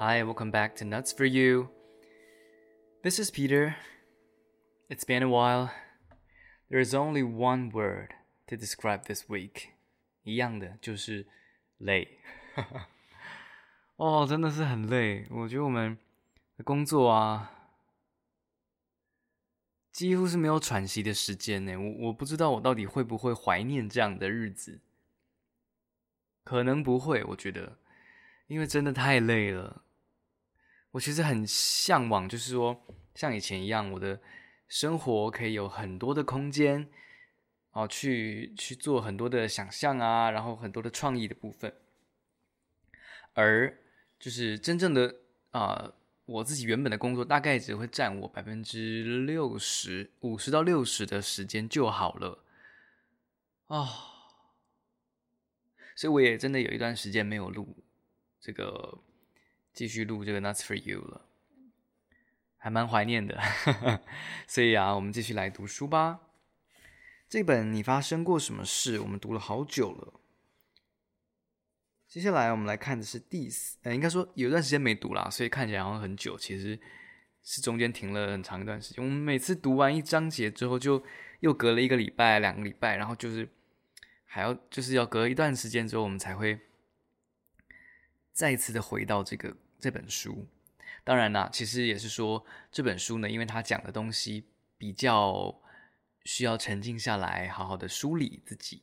Hi, welcome back to Nuts for You. This is Peter. It's been a while. There is only one word to describe this week. 一样的，就是累。哦，真的是很累。我觉得我们的工作啊，几乎是没有喘息的时间呢。我我不知道我到底会不会怀念这样的日子。可能不会，我觉得。因为真的太累了， 我其实很向往，就是说像以前一样，我的生活可以有很多的空间，哦，去去做很多的想象啊，然后很多的创意的部分。而就是真正的啊、我自己原本的工作大概只会占我百分之六十、五十到六十的时间就好了，啊、哦，所以我也真的有一段时间没有录。这个继续录这个 Nuts for You 了，还蛮怀念的，所以啊，我们继续来读书吧。这本你发生过什么事？我们读了好久了。接下来我们来看的是第四，呃，应该说有一段时间没读啦，所以看起来好像很久，其实是中间停了很长一段时间。我们每次读完一章节之后，就又隔了一个礼拜、两个礼拜，然后就是还要就是要隔一段时间之后，我们才会。再次的回到这个这本书，当然啦，其实也是说这本书呢，因为它讲的东西比较需要沉静下来，好好的梳理自己，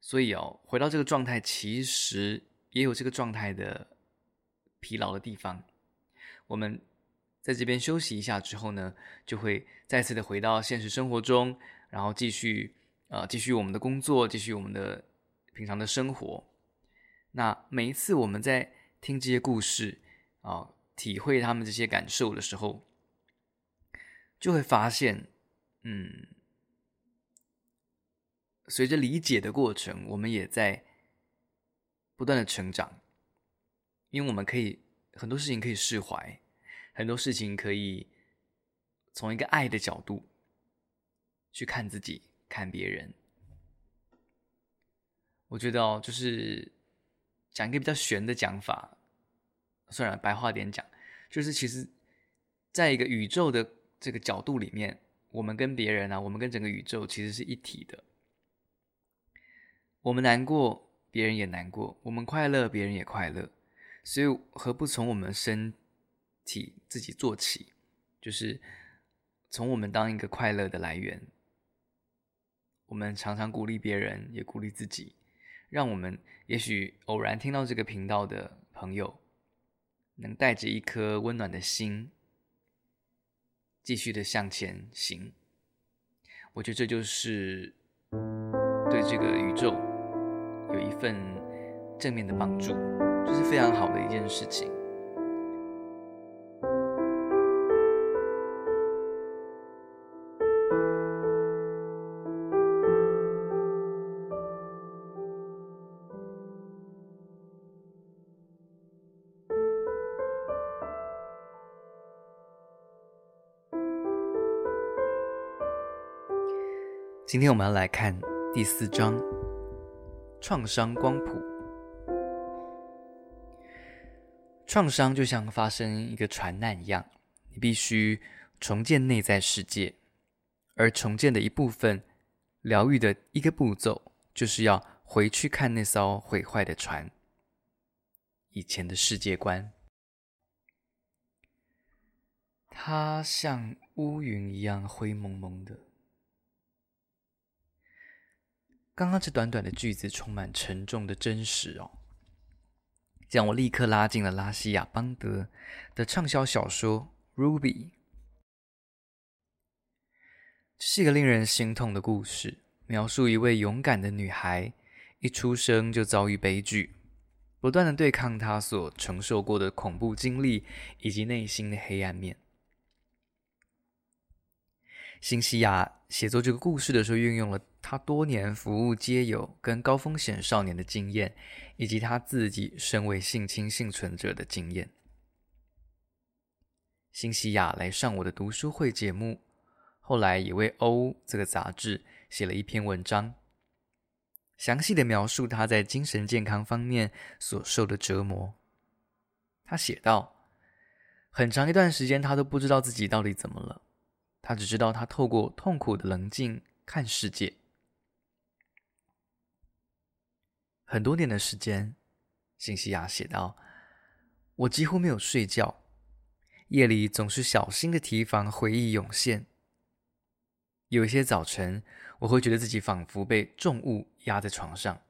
所以哦，回到这个状态，其实也有这个状态的疲劳的地方。我们在这边休息一下之后呢，就会再次的回到现实生活中，然后继续呃继续我们的工作，继续我们的平常的生活。那每一次我们在听这些故事啊，体会他们这些感受的时候，就会发现，嗯，随着理解的过程，我们也在不断的成长，因为我们可以很多事情可以释怀，很多事情可以从一个爱的角度去看自己，看别人。我觉得哦，就是。讲一个比较玄的讲法，算了，白话点讲，就是其实，在一个宇宙的这个角度里面，我们跟别人啊，我们跟整个宇宙其实是一体的。我们难过，别人也难过；我们快乐，别人也快乐。所以，何不从我们身体自己做起？就是从我们当一个快乐的来源。我们常常鼓励别人，也鼓励自己。让我们也许偶然听到这个频道的朋友，能带着一颗温暖的心，继续的向前行。我觉得这就是对这个宇宙有一份正面的帮助，这是非常好的一件事情。今天我们要来看第四章《创伤光谱》。创伤就像发生一个船难一样，你必须重建内在世界，而重建的一部分，疗愈的一个步骤，就是要回去看那艘毁坏的船，以前的世界观。它像乌云一样灰蒙蒙的。刚刚这短短的句子充满沉重的真实哦，将我立刻拉进了拉西亚邦德的畅销小说《Ruby》。这是一个令人心痛的故事，描述一位勇敢的女孩一出生就遭遇悲剧，不断的对抗她所承受过的恐怖经历以及内心的黑暗面。辛西亚写作这个故事的时候，运用了他多年服务街友跟高风险少年的经验，以及他自己身为性侵幸存者的经验。辛西亚来上我的读书会节目，后来也为《欧》这个杂志写了一篇文章，详细的描述他在精神健康方面所受的折磨。他写道：“很长一段时间，他都不知道自己到底怎么了。他只知道他透过痛苦的棱镜看世界。很多年的时间，辛西娅写道：我几乎没有睡觉，夜里总是小心的提防回忆涌现。有一些早晨，我会觉得自己仿佛被重物压在床上。”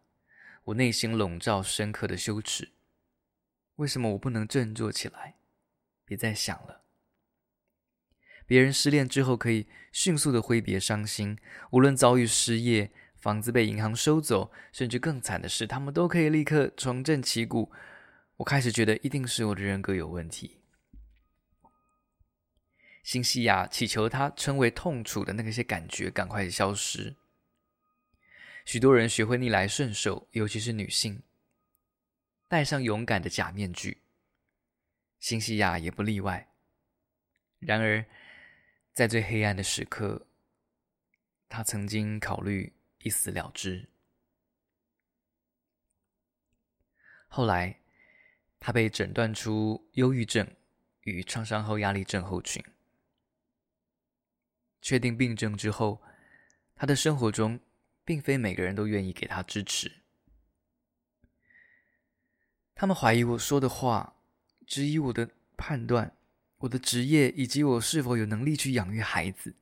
我内心笼罩深刻的羞耻，为什么我不能振作起来？别再想了。别人失恋之后可以迅速的挥别伤心，无论遭遇失业、房子被银行收走，甚至更惨的是，他们都可以立刻重振旗鼓。我开始觉得一定是我的人格有问题。辛西娅祈求他称为痛楚的那些感觉赶快消失。许多人学会逆来顺受，尤其是女性，戴上勇敢的假面具。辛西娅也不例外。然而，在最黑暗的时刻，他曾经考虑一死了之。后来，他被诊断出忧郁症与创伤后压力症候群。确定病症之后，他的生活中，并非每个人都愿意给他支持，他们怀疑我说的话，质疑我的判断，我的职业，以及我是否有能力去养育孩子。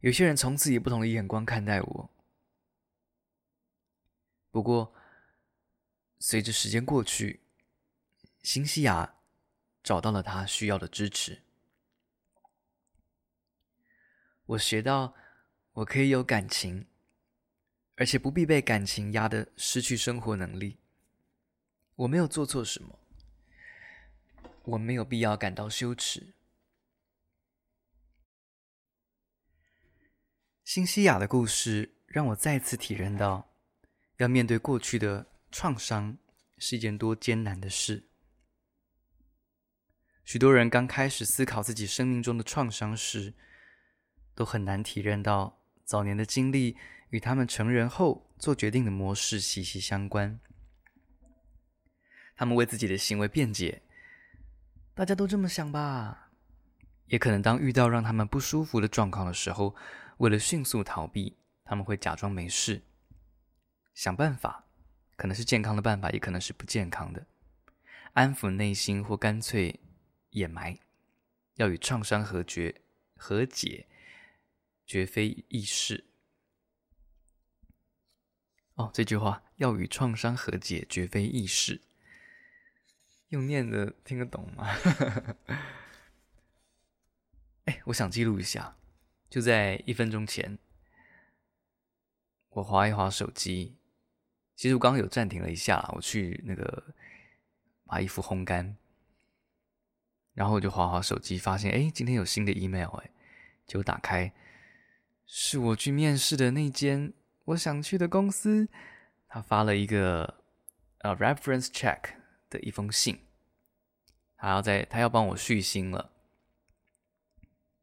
有些人从此以不同的眼光看待我。不过，随着时间过去，辛西娅找到了她需要的支持。我学到，我可以有感情。而且不必被感情压得失去生活能力。我没有做错什么，我没有必要感到羞耻。辛西娅的故事让我再次体认到，要面对过去的创伤是一件多艰难的事。许多人刚开始思考自己生命中的创伤时，都很难体认到早年的经历。与他们成人后做决定的模式息息相关。他们为自己的行为辩解，大家都这么想吧？也可能当遇到让他们不舒服的状况的时候，为了迅速逃避，他们会假装没事，想办法，可能是健康的办法，也可能是不健康的，安抚内心或干脆掩埋。要与创伤和绝和解，绝非易事。哦，这句话要与创伤和解，绝非易事。用念的听得懂吗？哎，我想记录一下，就在一分钟前，我划一划手机。其实我刚刚有暂停了一下，我去那个把衣服烘干，然后我就划划手机，发现哎，今天有新的 email 哎，就打开，是我去面试的那间。我想去的公司，他发了一个呃 reference check 的一封信，他要在他要帮我续薪了，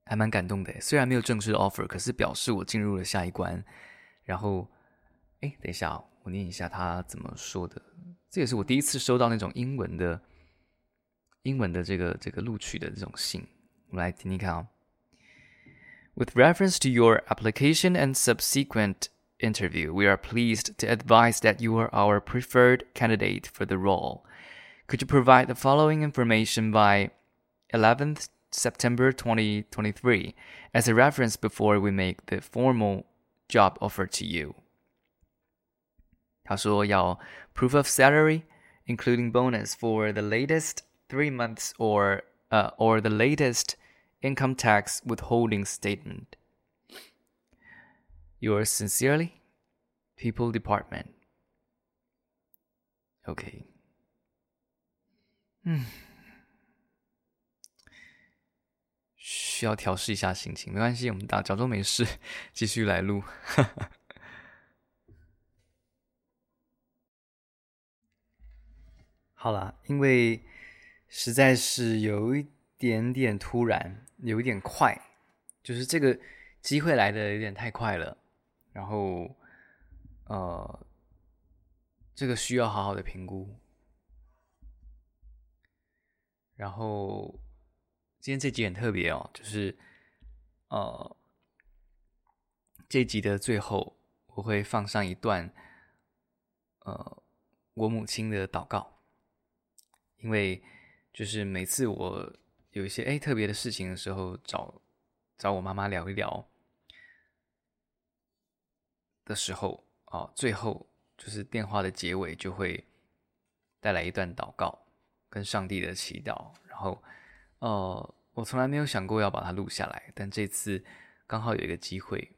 还蛮感动的。虽然没有正式的 offer，可是表示我进入了下一关。然后，哎，等一下，我念一下他怎么说的。这也是我第一次收到那种英文的英文的这个这个录取的这种信。我来听听看啊。With reference to your application and subsequent interview, we are pleased to advise that you are our preferred candidate for the role. Could you provide the following information by 11th September 2023 as a reference before we make the formal job offer to you? 他说要 proof of salary, including bonus for the latest three months or uh, or the latest income tax withholding statement. Yours sincerely, People Department. OK， 嗯，需要调试一下心情，没关系，我们打假装没事，继续来录。好啦，因为实在是有一点点突然，有一点快，就是这个机会来的有点太快了。然后，呃，这个需要好好的评估。然后今天这集很特别哦，就是呃，这集的最后我会放上一段呃我母亲的祷告，因为就是每次我有一些哎特别的事情的时候，找找我妈妈聊一聊的时候，哦，最后就是电话的结尾就会带来一段祷告。跟上帝的祈祷，然后，呃，我从来没有想过要把它录下来，但这次刚好有一个机会，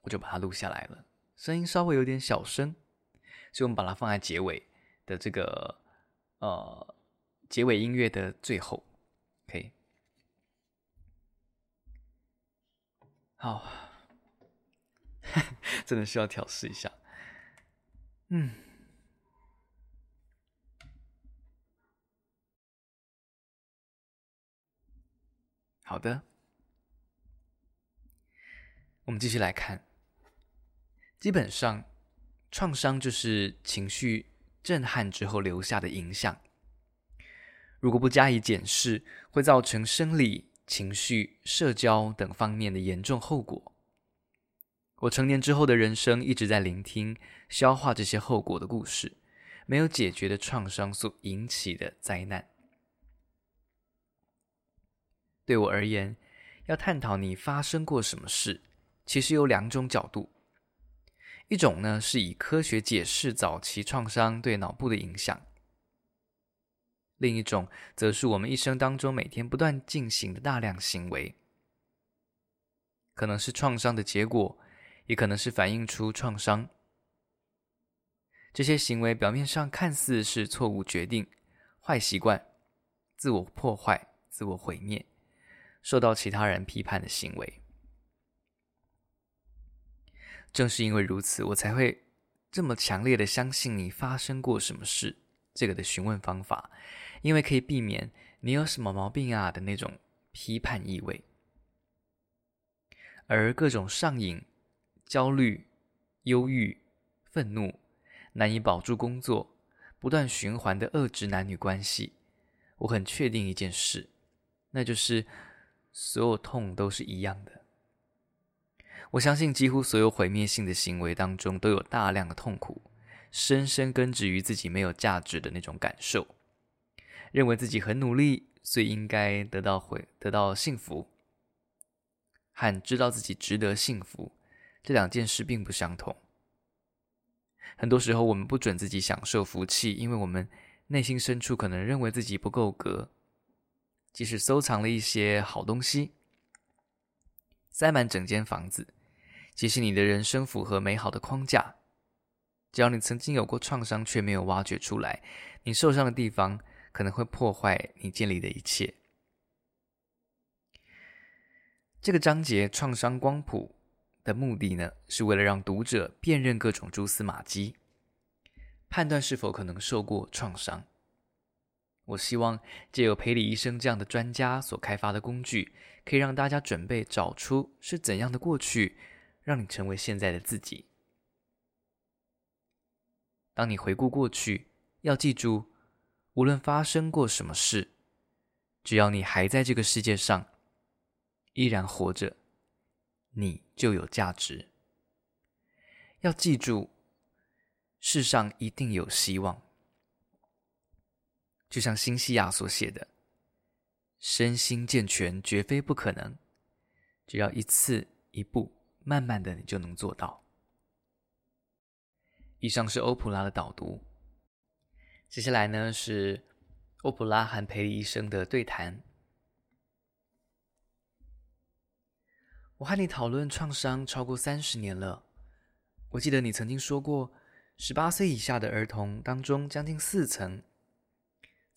我就把它录下来了。声音稍微有点小声，所以我们把它放在结尾的这个，呃，结尾音乐的最后，可以。好，真的需要调试一下，嗯。好的，我们继续来看。基本上，创伤就是情绪震撼之后留下的影响。如果不加以检视，会造成生理、情绪、社交等方面的严重后果。我成年之后的人生一直在聆听、消化这些后果的故事，没有解决的创伤所引起的灾难。对我而言，要探讨你发生过什么事，其实有两种角度。一种呢，是以科学解释早期创伤对脑部的影响；另一种，则是我们一生当中每天不断进行的大量行为，可能是创伤的结果，也可能是反映出创伤。这些行为表面上看似是错误决定、坏习惯、自我破坏、自我毁灭。受到其他人批判的行为，正是因为如此，我才会这么强烈的相信你发生过什么事这个的询问方法，因为可以避免你有什么毛病啊的那种批判意味，而各种上瘾、焦虑、忧郁、愤怒、难以保住工作、不断循环的恶质男女关系，我很确定一件事，那就是。所有痛都是一样的。我相信，几乎所有毁灭性的行为当中，都有大量的痛苦，深深根植于自己没有价值的那种感受，认为自己很努力，所以应该得到回得到幸福，和知道自己值得幸福这两件事并不相同。很多时候，我们不准自己享受福气，因为我们内心深处可能认为自己不够格。即使收藏了一些好东西，塞满整间房子，即使你的人生符合美好的框架，只要你曾经有过创伤却没有挖掘出来，你受伤的地方可能会破坏你建立的一切。这个章节创伤光谱的目的呢，是为了让读者辨认各种蛛丝马迹，判断是否可能受过创伤。我希望借由培理医生这样的专家所开发的工具，可以让大家准备找出是怎样的过去，让你成为现在的自己。当你回顾过去，要记住，无论发生过什么事，只要你还在这个世界上，依然活着，你就有价值。要记住，世上一定有希望。就像辛西亚所写的：“身心健全绝非不可能，只要一次一步，慢慢的你就能做到。”以上是欧普拉的导读。接下来呢是欧普拉和培里医生的对谈。我和你讨论创伤超过三十年了。我记得你曾经说过，十八岁以下的儿童当中，将近四成。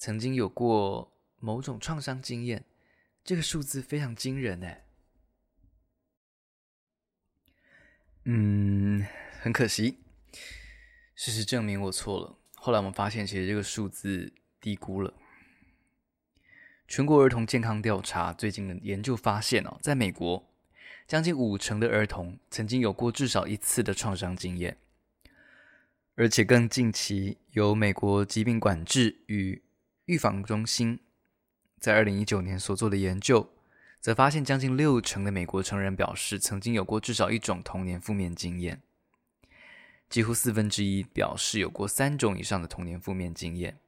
曾经有过某种创伤经验，这个数字非常惊人哎。嗯，很可惜，事实证明我错了。后来我们发现，其实这个数字低估了。全国儿童健康调查最近的研究发现哦，在美国，将近五成的儿童曾经有过至少一次的创伤经验，而且更近期由美国疾病管制与预防中心在二零一九年所做的研究，则发现将近六成的美国成人表示曾经有过至少一种童年负面经验，几乎四分之一表示有过三种以上的童年负面经验。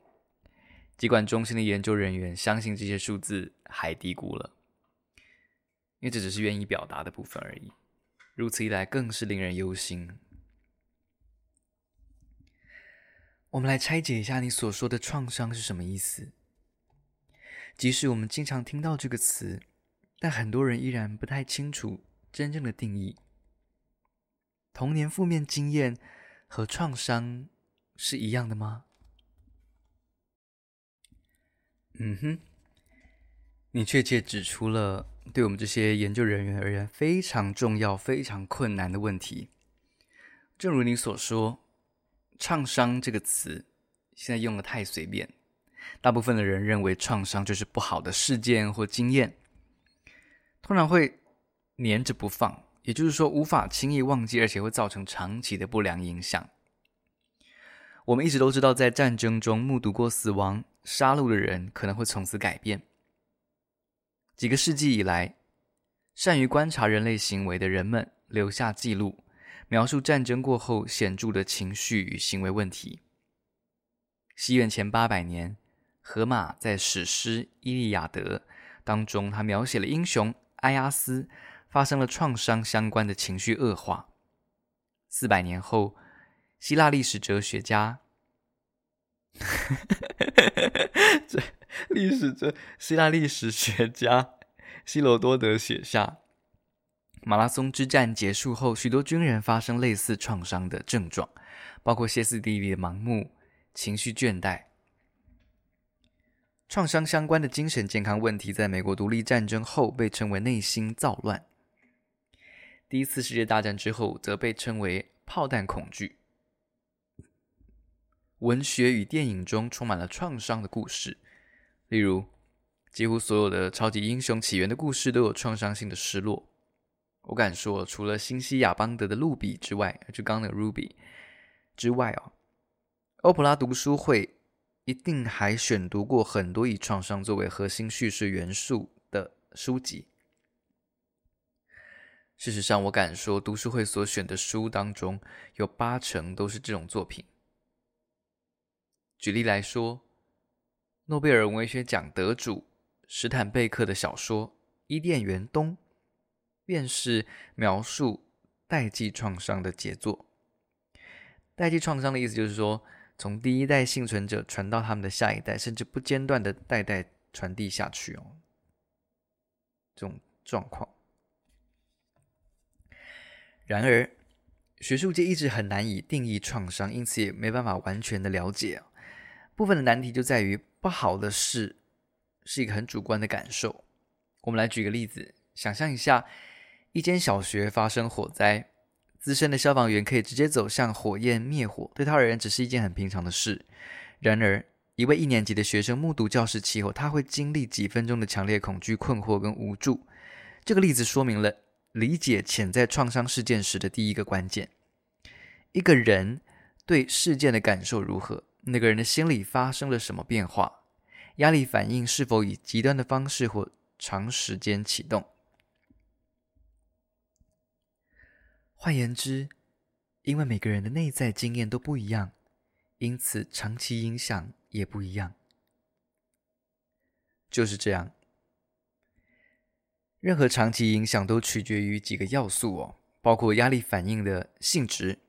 疾管中心的研究人员相信这些数字还低估了，因为这只是愿意表达的部分而已。如此一来，更是令人忧心。我们来拆解一下你所说的创伤是什么意思。即使我们经常听到这个词，但很多人依然不太清楚真正的定义。童年负面经验和创伤是一样的吗？嗯哼，你确切指出了对我们这些研究人员而言非常重要、非常困难的问题。正如你所说，“创伤”这个词现在用得太随便，大部分的人认为创伤就是不好的事件或经验，通常会黏着不放，也就是说无法轻易忘记，而且会造成长期的不良影响。我们一直都知道，在战争中目睹过死亡、杀戮的人可能会从此改变。几个世纪以来，善于观察人类行为的人们留下记录，描述战争过后显著的情绪与行为问题。西元前八百年，荷马在史诗《伊利亚德》当中，他描写了英雄埃阿斯发生了创伤相关的情绪恶化。四百年后，希腊历史哲学家，这历史哲希腊历史学家希罗多德写下，马拉松之战结束后，许多军人发生类似创伤的症状，包括歇斯底里的盲目、情绪倦怠。创伤相关的精神健康问题，在美国独立战争后被称为内心躁乱；第一次世界大战之后，则被称为炮弹恐惧。文学与电影中充满了创伤的故事，例如，几乎所有的超级英雄起源的故事都有创伤性的失落。我敢说，除了新西亚邦德的露比之外，就刚刚的 Ruby 之外哦，欧普拉读书会一定还选读过很多以创伤作为核心叙事元素的书籍。事实上，我敢说，读书会所选的书当中有八成都是这种作品。举例来说，诺贝尔文学奖得主史坦贝克的小说《伊甸园东》便是描述代际创伤的杰作。代际创伤的意思就是说，从第一代幸存者传到他们的下一代，甚至不间断的代代传递下去哦。这种状况。然而，学术界一直很难以定义创伤，因此也没办法完全的了解。部分的难题就在于，不好的事是一个很主观的感受。我们来举个例子，想象一下，一间小学发生火灾，资深的消防员可以直接走向火焰灭火，对他而言只是一件很平常的事。然而，一位一年级的学生目睹教室起火，他会经历几分钟的强烈恐惧、困惑跟无助。这个例子说明了理解潜在创伤事件时的第一个关键：一个人对事件的感受如何。那个人的心理发生了什么变化？压力反应是否以极端的方式或长时间启动？换言之，因为每个人的内在经验都不一样，因此长期影响也不一样。就是这样，任何长期影响都取决于几个要素哦，包括压力反应的性质，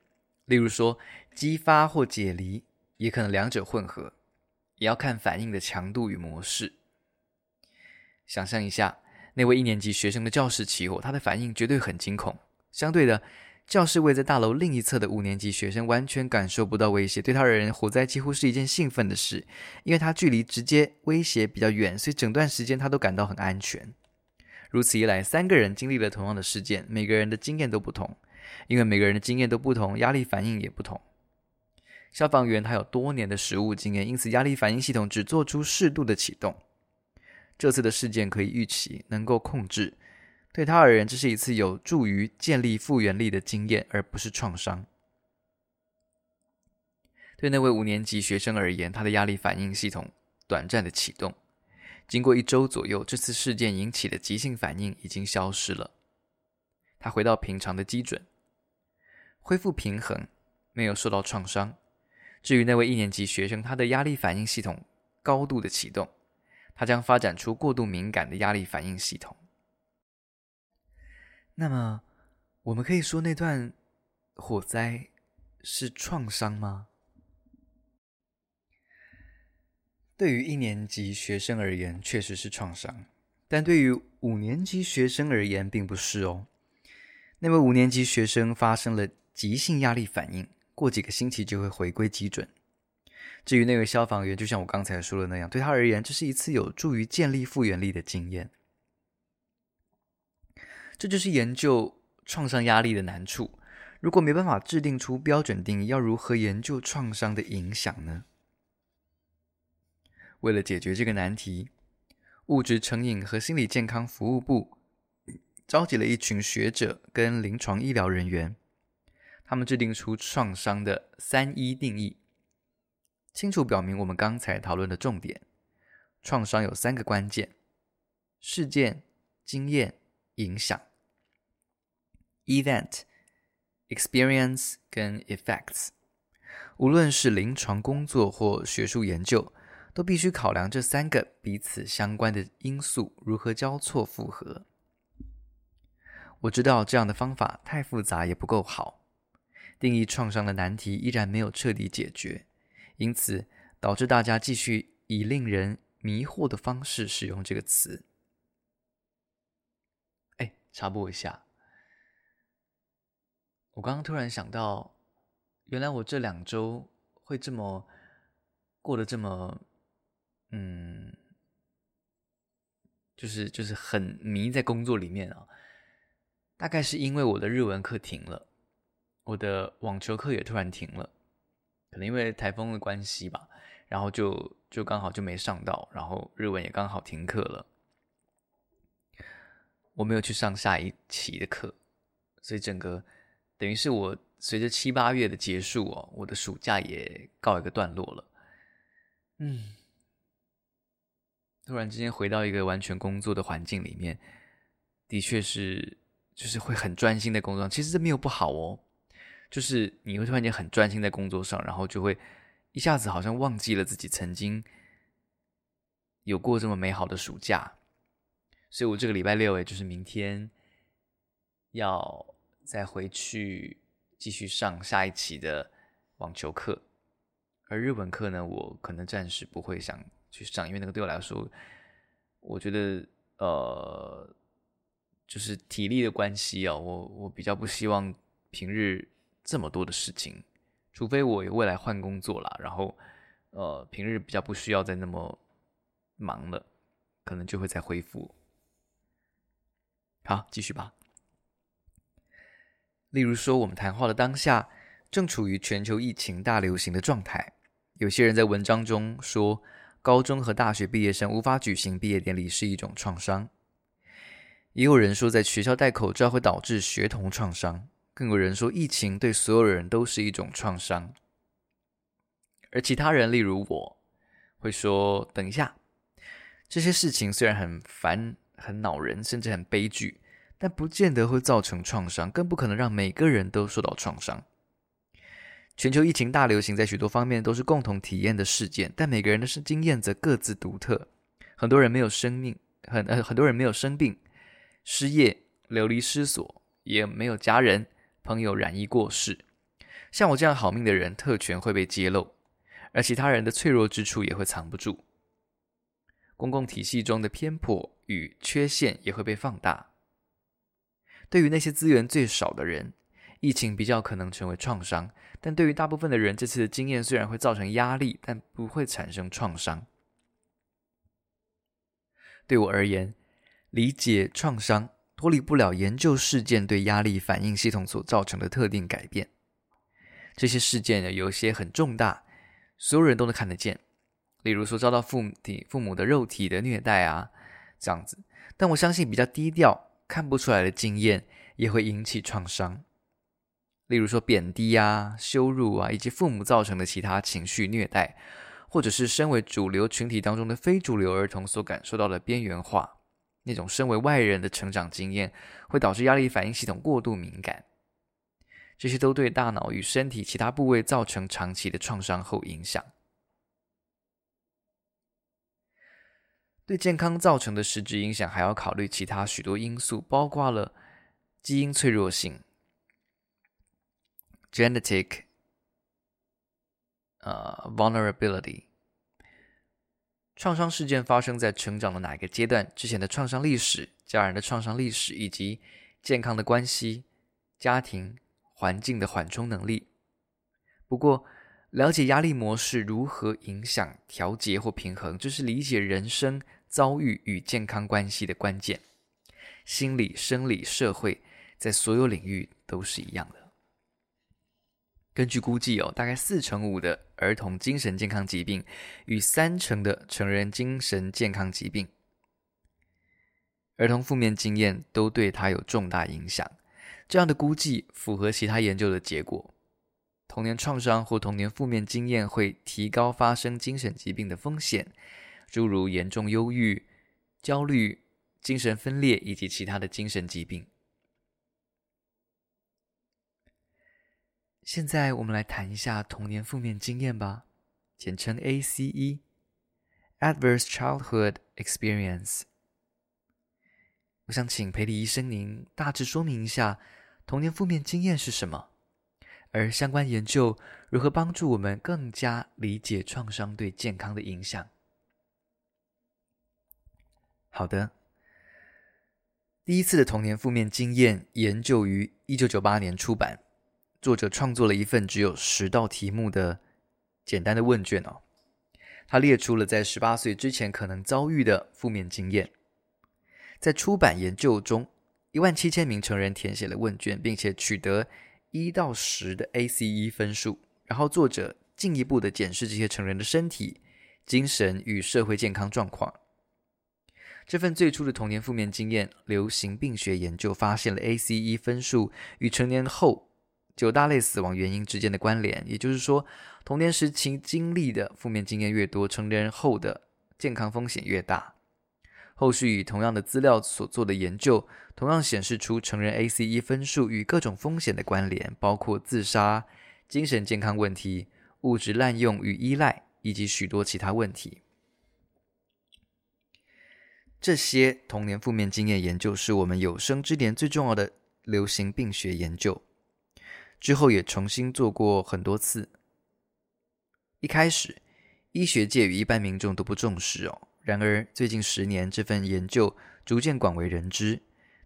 例如说激发或解离。也可能两者混合，也要看反应的强度与模式。想象一下，那位一年级学生的教室起火，他的反应绝对很惊恐。相对的，教室位在大楼另一侧的五年级学生完全感受不到威胁，对他而言，火灾几乎是一件兴奋的事，因为他距离直接威胁比较远，所以整段时间他都感到很安全。如此一来，三个人经历了同样的事件，每个人的经验都不同，因为每个人的经验都不同，压力反应也不同。消防员他有多年的实务经验，因此压力反应系统只做出适度的启动。这次的事件可以预期，能够控制。对他而言，这是一次有助于建立复原力的经验，而不是创伤。对那位五年级学生而言，他的压力反应系统短暂的启动，经过一周左右，这次事件引起的急性反应已经消失了，他回到平常的基准，恢复平衡，没有受到创伤。至于那位一年级学生，他的压力反应系统高度的启动，他将发展出过度敏感的压力反应系统。那么，我们可以说那段火灾是创伤吗？对于一年级学生而言，确实是创伤，但对于五年级学生而言，并不是哦。那位五年级学生发生了急性压力反应，过几个星期就会回归基准。至于那位消防员，就像我刚才说的那样，对他而言，这是一次有助于建立复原力的经验。这就是研究创伤压力的难处。如果没办法制定出标准定义，要如何研究创伤的影响呢？为了解决这个难题，物质成瘾和心理健康服务部召集了一群学者跟临床医疗人员，他们制定出创伤的三一定义，清楚表明我们刚才讨论的重点：创伤有三个关键：事件、经验、影响。Event、experience 跟 effects，无论是临床工作或学术研究。都必须考量这三个彼此相关的因素如何交错复合。我知道这样的方法太复杂也不够好，定义创伤的难题依然没有彻底解决，因此导致大家继续以令人迷惑的方式使用这个词。哎，插播一下，我刚刚突然想到，原来我这两周会这么过得这么。嗯，就是就是很迷在工作里面啊，大概是因为我的日文课停了，我的网球课也突然停了，可能因为台风的关系吧，然后就就刚好就没上到，然后日文也刚好停课了，我没有去上下一期的课，所以整个等于是我随着七八月的结束哦，我的暑假也告一个段落了，嗯。突然之间回到一个完全工作的环境里面，的确是就是会很专心在工作。其实这没有不好哦，就是你会突然间很专心在工作上，然后就会一下子好像忘记了自己曾经有过这么美好的暑假。所以我这个礼拜六，也就是明天要再回去继续上下一期的网球课，而日文课呢，我可能暂时不会想。去上，因为那个对我来说，我觉得呃，就是体力的关系啊，我我比较不希望平日这么多的事情，除非我未来换工作啦，然后呃，平日比较不需要再那么忙了，可能就会再恢复。好，继续吧。例如说，我们谈话的当下正处于全球疫情大流行的状态，有些人在文章中说。高中和大学毕业生无法举行毕业典礼是一种创伤，也有人说在学校戴口罩会导致学童创伤，更有人说疫情对所有人都是一种创伤。而其他人，例如我，会说：“等一下，这些事情虽然很烦、很恼人，甚至很悲剧，但不见得会造成创伤，更不可能让每个人都受到创伤。”全球疫情大流行，在许多方面都是共同体验的事件，但每个人的经验则各自独特。很多人没有生命，很呃很多人没有生病、失业、流离失所，也没有家人朋友染疫过世。像我这样好命的人，特权会被揭露，而其他人的脆弱之处也会藏不住。公共体系中的偏颇与缺陷也会被放大。对于那些资源最少的人，疫情比较可能成为创伤，但对于大部分的人，这次的经验虽然会造成压力，但不会产生创伤。对我而言，理解创伤脱离不了研究事件对压力反应系统所造成的特定改变。这些事件呢，有些很重大，所有人都能看得见，例如说遭到父母父母的肉体的虐待啊，这样子。但我相信比较低调、看不出来的经验也会引起创伤。例如说贬低啊、羞辱啊，以及父母造成的其他情绪虐待，或者是身为主流群体当中的非主流儿童所感受到的边缘化，那种身为外人的成长经验，会导致压力反应系统过度敏感，这些都对大脑与身体其他部位造成长期的创伤后影响。对健康造成的实质影响，还要考虑其他许多因素，包括了基因脆弱性 （genetic）、uh, vulnerability）、创伤事件发生在成长的哪一个阶段、之前的创伤历史、家人的创伤历史，以及健康的关系、家庭环境的缓冲能力。不过，了解压力模式如何影响调节或平衡，这是理解人生。遭遇与健康关系的关键，心理、生理、社会，在所有领域都是一样的。根据估计哦，大概四成五的儿童精神健康疾病与三成的成人精神健康疾病，儿童负面经验都对他有重大影响。这样的估计符合其他研究的结果。童年创伤或童年负面经验会提高发生精神疾病的风险。诸如严重忧郁、焦虑、精神分裂以及其他的精神疾病。现在我们来谈一下童年负面经验吧，简称 ACE（Adverse Childhood Experience）。我想请培理医生您大致说明一下童年负面经验是什么，而相关研究如何帮助我们更加理解创伤对健康的影响。好的，第一次的童年负面经验研究于一九九八年出版，作者创作了一份只有十道题目的简单的问卷哦。他列出了在十八岁之前可能遭遇的负面经验。在出版研究中，一万七千名成人填写了问卷，并且取得一到十的 ACE 分数。然后作者进一步的检视这些成人的身体、精神与社会健康状况。这份最初的童年负面经验流行病学研究发现了 ACE 分数与成年后九大类死亡原因之间的关联，也就是说，童年时期经历的负面经验越多，成年后的健康风险越大。后续以同样的资料所做的研究，同样显示出成人 ACE 分数与各种风险的关联，包括自杀、精神健康问题、物质滥用与依赖，以及许多其他问题。这些童年负面经验研究是我们有生之年最重要的流行病学研究，之后也重新做过很多次。一开始，医学界与一般民众都不重视哦。然而，最近十年，这份研究逐渐广为人知，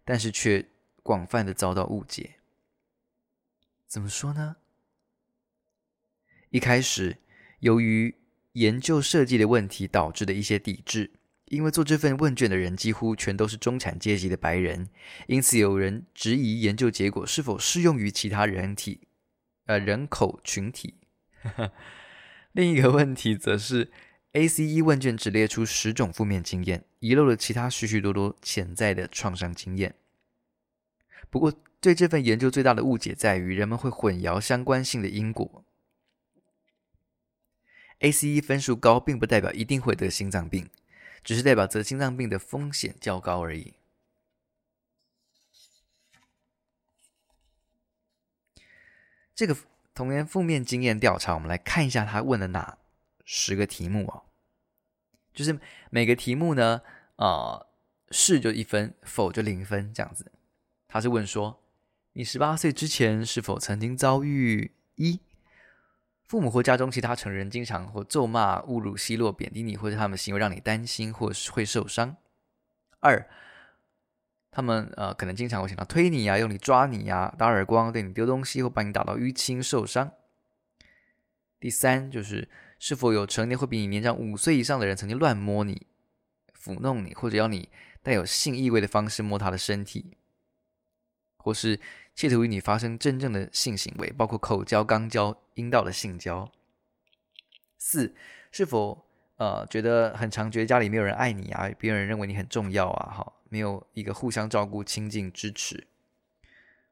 但是却广泛的遭到误解。怎么说呢？一开始，由于研究设计的问题导致的一些抵制。因为做这份问卷的人几乎全都是中产阶级的白人，因此有人质疑研究结果是否适用于其他人体，呃，人口群体。另一个问题则是，ACE 问卷只列出十种负面经验，遗漏了其他许许多多潜在的创伤经验。不过，对这份研究最大的误解在于，人们会混淆相关性的因果。ACE 分数高，并不代表一定会得心脏病。只是代表得心脏病的风险较高而已。这个童年负面经验调查，我们来看一下他问了哪十个题目哦。就是每个题目呢，啊、是就一分，否就零分，这样子。他是问说，你十八岁之前是否曾经遭遇一？父母或家中其他成人经常或咒骂、侮辱、奚落、贬低你，或者他们行为让你担心或是会受伤。二，他们呃可能经常会想到推你啊，用力抓你啊，打耳光，对你丢东西或把你打到淤青受伤。第三，就是是否有成年会比你年长五岁以上的人曾经乱摸你、抚弄你，或者要你带有性意味的方式摸他的身体，或是。企图与你发生真正的性行为，包括口交、肛交、阴道的性交。四，是否呃觉得很常觉得家里没有人爱你啊？别人认为你很重要啊？哈，没有一个互相照顾、亲近、支持。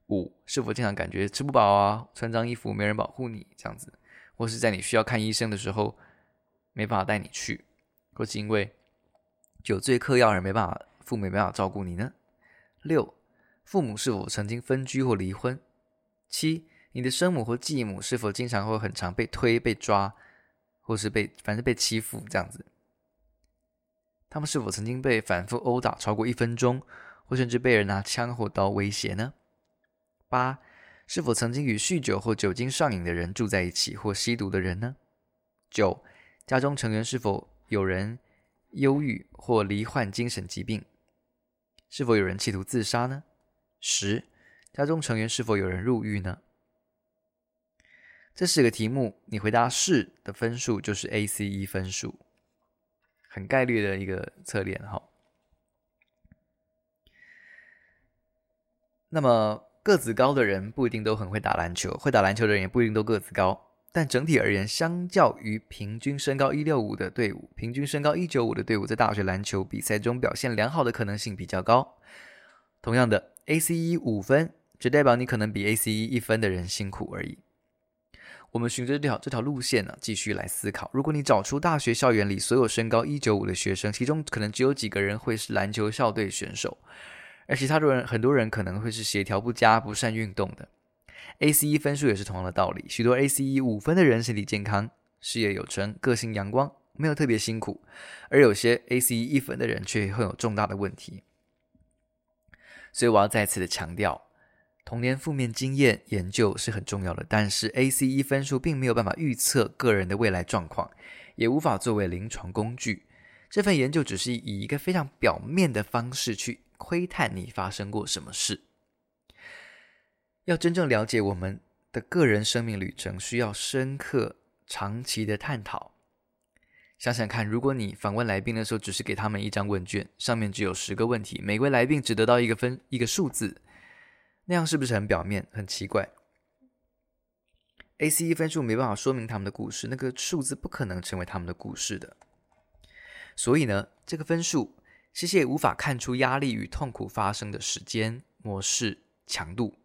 五，是否经常感觉吃不饱啊？穿脏衣服没人保护你这样子，或是在你需要看医生的时候，没办法带你去，或是因为酒醉嗑药而没办法，父母没办法照顾你呢？六，父母是否曾经分居或离婚？七，你的生母或继母是否经常或很常被推、被抓，或是被反正被欺负这样子？他们是否曾经被反复殴打超过一分钟，或甚至被人拿枪或刀威胁呢？八，是否曾经与酗酒或酒精上瘾的人住在一起，或吸毒的人呢？九，家中成员是否有人忧郁或罹患精神疾病？是否有人企图自杀呢？十，家中成员是否有人入狱呢？这四个题目，你回答是的分数就是 ACE 分数，很概率的一个测验哈。那么个子高的人不一定都很会打篮球，会打篮球的人也不一定都个子高。但整体而言，相较于平均身高一六五的队伍，平均身高一九五的队伍在大学篮球比赛中表现良好的可能性比较高。同样的，ACE 五分只代表你可能比 ACE 一分的人辛苦而已。我们循着这条这条路线呢，继续来思考：如果你找出大学校园里所有身高一九五的学生，其中可能只有几个人会是篮球校队选手，而其他的人，很多人可能会是协调不佳、不善运动的。ACE 分数也是同样的道理，许多 ACE 五分的人身体健康、事业有成、个性阳光，没有特别辛苦；而有些 ACE 一分的人却会有重大的问题。所以我要再次的强调，童年负面经验研究是很重要的，但是 ACE 分数并没有办法预测个人的未来状况，也无法作为临床工具。这份研究只是以一个非常表面的方式去窥探你发生过什么事。要真正了解我们的个人生命旅程，需要深刻、长期的探讨。想想看，如果你访问来宾的时候，只是给他们一张问卷，上面只有十个问题，每位来宾只得到一个分、一个数字，那样是不是很表面、很奇怪？ACE 分数没办法说明他们的故事，那个数字不可能成为他们的故事的。所以呢，这个分数其实也无法看出压力与痛苦发生的时间、模式、强度。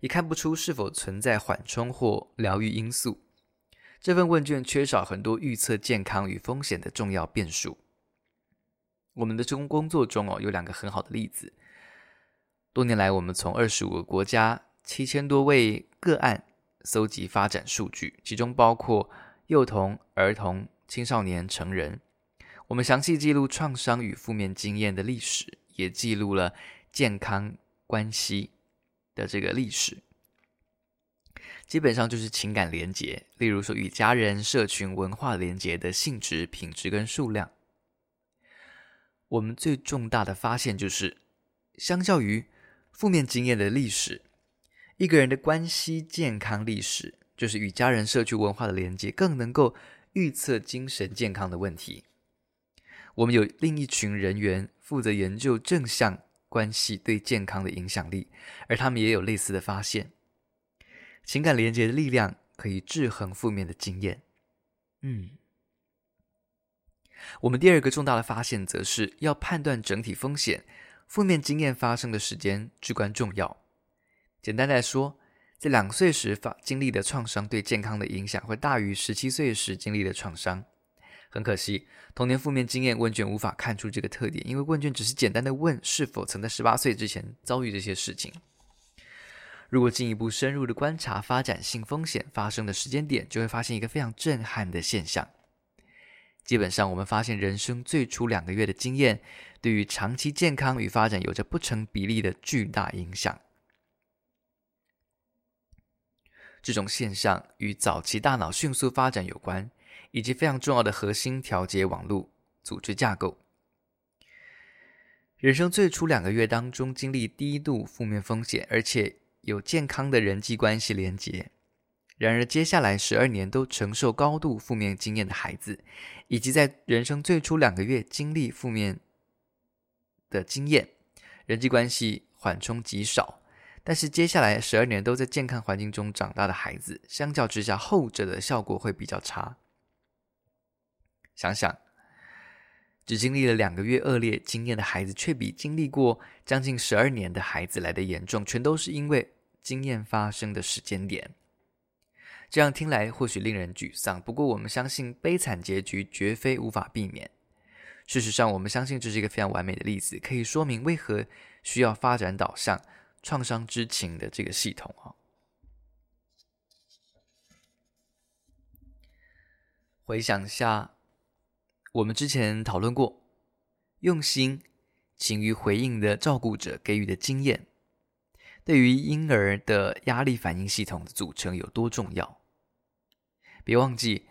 也看不出是否存在缓冲或疗愈因素。这份问卷缺少很多预测健康与风险的重要变数。我们的中工作中哦，有两个很好的例子。多年来，我们从二十五个国家、七千多位个案搜集发展数据，其中包括幼童、儿童、青少年、成人。我们详细记录创伤与负面经验的历史，也记录了健康关系的这个历史，基本上就是情感连结，例如说与家人、社群、文化连结的性质、品质跟数量。我们最重大的发现就是，相较于负面经验的历史，一个人的关系健康历史，就是与家人、社区、文化的连接，更能够预测精神健康的问题。我们有另一群人员负责研究正向。关系对健康的影响力，而他们也有类似的发现。情感连接的力量可以制衡负面的经验。嗯，我们第二个重大的发现，则是要判断整体风险，负面经验发生的时间至关重要。简单来说，在两岁时发经历的创伤对健康的影响，会大于十七岁时经历的创伤。很可惜，童年负面经验问卷无法看出这个特点，因为问卷只是简单的问是否曾在十八岁之前遭遇这些事情。如果进一步深入的观察发展性风险发生的时间点，就会发现一个非常震撼的现象。基本上，我们发现人生最初两个月的经验，对于长期健康与发展有着不成比例的巨大影响。这种现象与早期大脑迅速发展有关。以及非常重要的核心调节网络组织架构。人生最初两个月当中，经历低度负面风险，而且有健康的人际关系连结。然而，接下来十二年都承受高度负面经验的孩子，以及在人生最初两个月经历负面的经验，人际关系缓冲极少。但是，接下来十二年都在健康环境中长大的孩子，相较之下，后者的效果会比较差。想想，只经历了两个月恶劣经验的孩子，却比经历过将近十二年的孩子来得严重，全都是因为经验发生的时间点。这样听来或许令人沮丧，不过我们相信悲惨结局绝非无法避免。事实上，我们相信这是一个非常完美的例子，可以说明为何需要发展导向创伤知情的这个系统啊。回想下，我们之前讨论过，用心、勤于回应的照顾者给予的经验，对于婴儿的压力反应系统的组成有多重要。别忘记。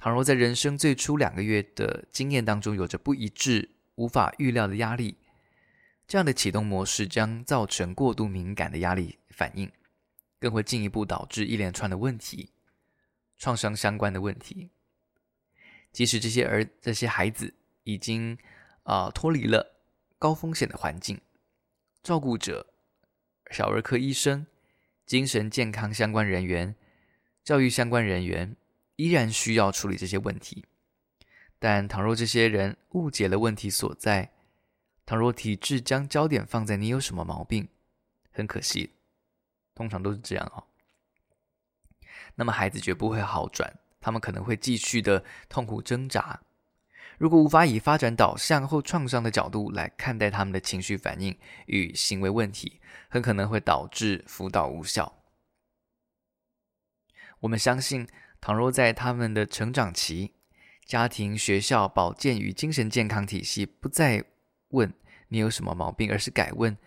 倘若在人生最初两个月的经验当中有着不一致、无法预料的压力，这样的启动模式将造成过度敏感的压力反应，更会进一步导致一连串的问题，创伤相关的问题。即使这些儿、这些孩子已经啊、呃、脱离了高风险的环境，照顾者、小儿科医生、精神健康相关人员、教育相关人员。依然需要处理这些问题，但倘若这些人误解了问题所在，倘若体制将焦点放在你有什么毛病，很可惜，通常都是这样哦。那么孩子绝不会好转，他们可能会继续的痛苦挣扎。如果无法以发展导向或创伤的角度来看待他们的情绪反应与行为问题，很可能会导致辅导无效。我们相信。倘若在他们的成长期，家庭、学校、保健与精神健康体系不再问你有什么毛病，而是改问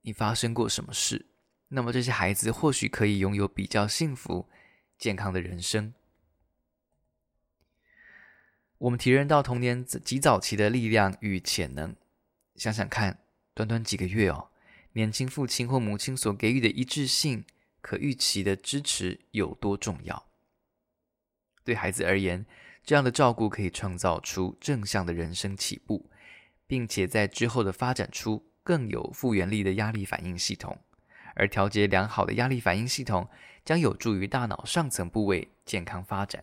你发生过什么事，那么这些孩子或许可以拥有比较幸福、健康的人生。我们提认到童年极早期的力量与潜能，想想看，短短几个月哦，年轻父亲或母亲所给予的一致性、可预期的支持有多重要。对孩子而言，这样的照顾可以创造出正向的人生起步，并且在之后的发展出更有复原力的压力反应系统。而调节良好的压力反应系统将有助于大脑上层部位健康发展。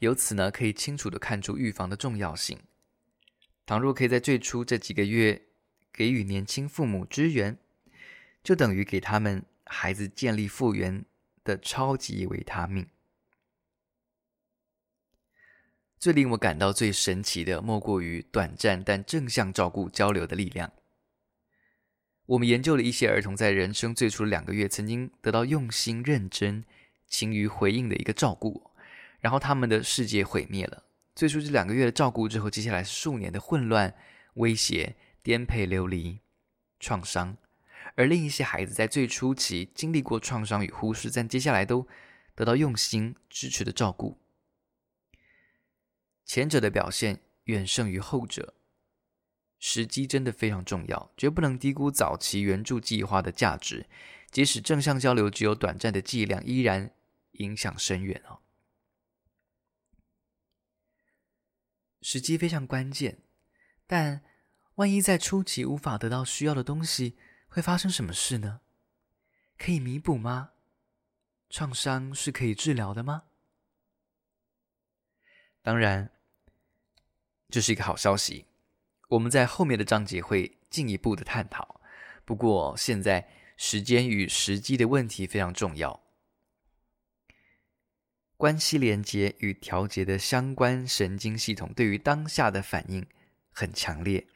由此呢，可以清楚地看出预防的重要性。倘若可以在最初这几个月给予年轻父母支援，就等于给他们孩子建立复原的超级维他命。最令我感到最神奇的，莫过于短暂但正向照顾交流的力量。我们研究了一些儿童在人生最初两个月曾经得到用心、认真、勤于回应的一个照顾，然后他们的世界毁灭了。最初这两个月的照顾之后，接下来数年的混乱、威胁、颠沛流离、创伤。而另一些孩子在最初期经历过创伤与忽视，但接下来都得到用心支持的照顾。前者的表现远胜于后者，时机真的非常重要，绝不能低估早期援助计划的价值。即使正向交流只有短暂的剂量，依然影响深远哦。时机非常关键，但万一在初期无法得到需要的东西，会发生什么事呢？可以弥补吗？创伤是可以治疗的吗？当然，这是一个好消息。我们在后面的章节会进一步的探讨。不过，现在时间与时机的问题非常重要。关系连接与调节的相关神经系统对于当下的反应很强烈，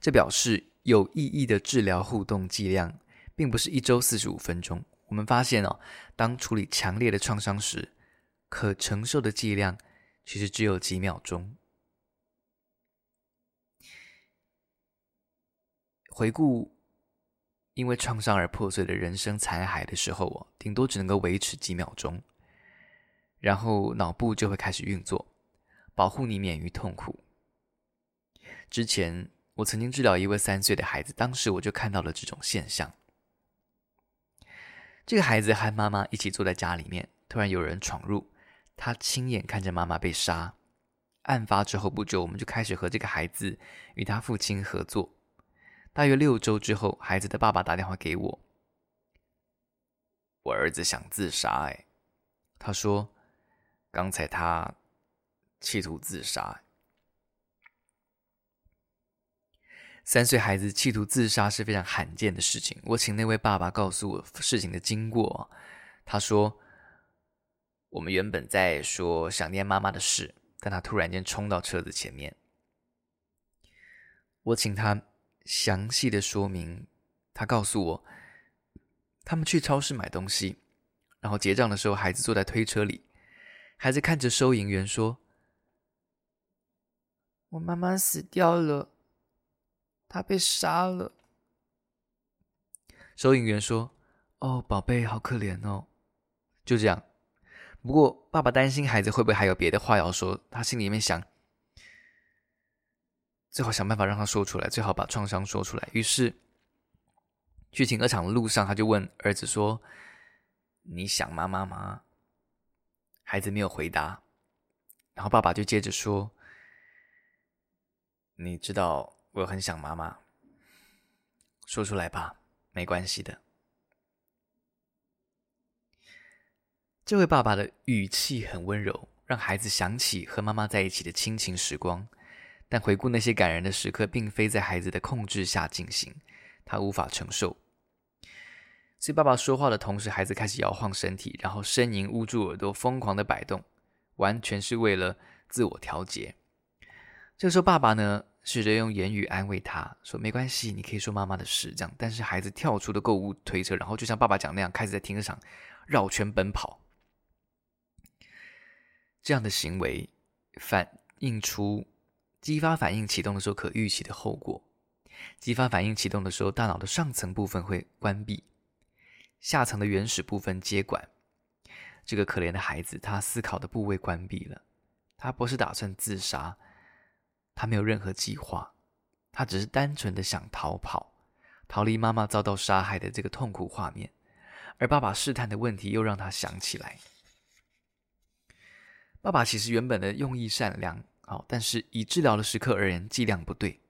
这表示。有意义的治疗互动剂量，并不是一周四十五分钟。我们发现哦，当处理强烈的创伤时，可承受的剂量其实只有几秒钟。回顾因为创伤而破碎的人生残骸的时候哦，顶多只能够维持几秒钟，然后脑部就会开始运作，保护你免于痛苦。之前。我曾经治疗一位三岁的孩子，当时我就看到了这种现象。这个孩子和妈妈一起坐在家里面，突然有人闯入，他亲眼看着妈妈被杀。案发之后不久，我们就开始和这个孩子与他父亲合作。大约六周之后，孩子的爸爸打电话给我，我儿子想自杀，哎，他说刚才他企图自杀。三岁孩子企图自杀是非常罕见的事情。我请那位爸爸告诉我事情的经过。他说：“我们原本在说想念妈妈的事，但他突然间冲到车子前面。我请他详细的说明。他告诉我，他们去超市买东西，然后结账的时候，孩子坐在推车里。孩子看着收银员说：‘我妈妈死掉了。’”他被杀了。收银员说：“哦，宝贝，好可怜哦。”就这样。不过，爸爸担心孩子会不会还有别的话要说，他心里面想，最好想办法让他说出来，最好把创伤说出来。于是，去停车场的路上，他就问儿子说：“你想妈妈吗？”孩子没有回答。然后爸爸就接着说：“你知道。”我很想妈妈，说出来吧，没关系的。这位爸爸的语气很温柔，让孩子想起和妈妈在一起的亲情时光。但回顾那些感人的时刻，并非在孩子的控制下进行，他无法承受。所以爸爸说话的同时，孩子开始摇晃身体，然后呻吟、捂住耳朵，疯狂的摆动，完全是为了自我调节。这个时候，爸爸呢，试着用言语安慰他说：“没关系，你可以说妈妈的事。”这样，但是孩子跳出了购物推车，然后就像爸爸讲那样，开始在停车场绕圈奔跑。这样的行为反映出激发反应启动的时候可预期的后果。激发反应启动的时候，大脑的上层部分会关闭，下层的原始部分接管。这个可怜的孩子，他思考的部位关闭了，他不是打算自杀。他没有任何计划，他只是单纯的想逃跑，逃离妈妈遭到杀害的这个痛苦画面。而爸爸试探的问题又让他想起来，爸爸其实原本的用意善良，好，但是以治疗的时刻而言，剂量不对。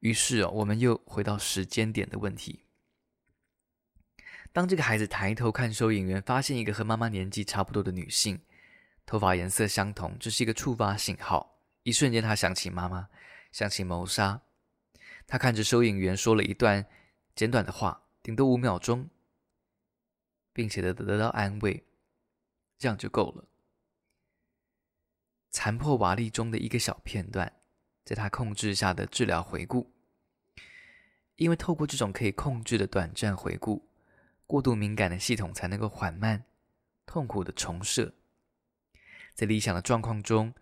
于是哦，我们又回到时间点的问题。当这个孩子抬头看收银员，发现一个和妈妈年纪差不多的女性，头发颜色相同，这是一个触发信号。一瞬间，他想起妈妈，想起谋杀。他看着收银员说了一段简短的话，顶多五秒钟，并且得得到安慰，这样就够了。残破瓦砾中的一个小片段，在他控制下的治疗回顾。因为透过这种可以控制的短暂回顾，过度敏感的系统才能够缓慢痛苦的重设。在理想的状况中。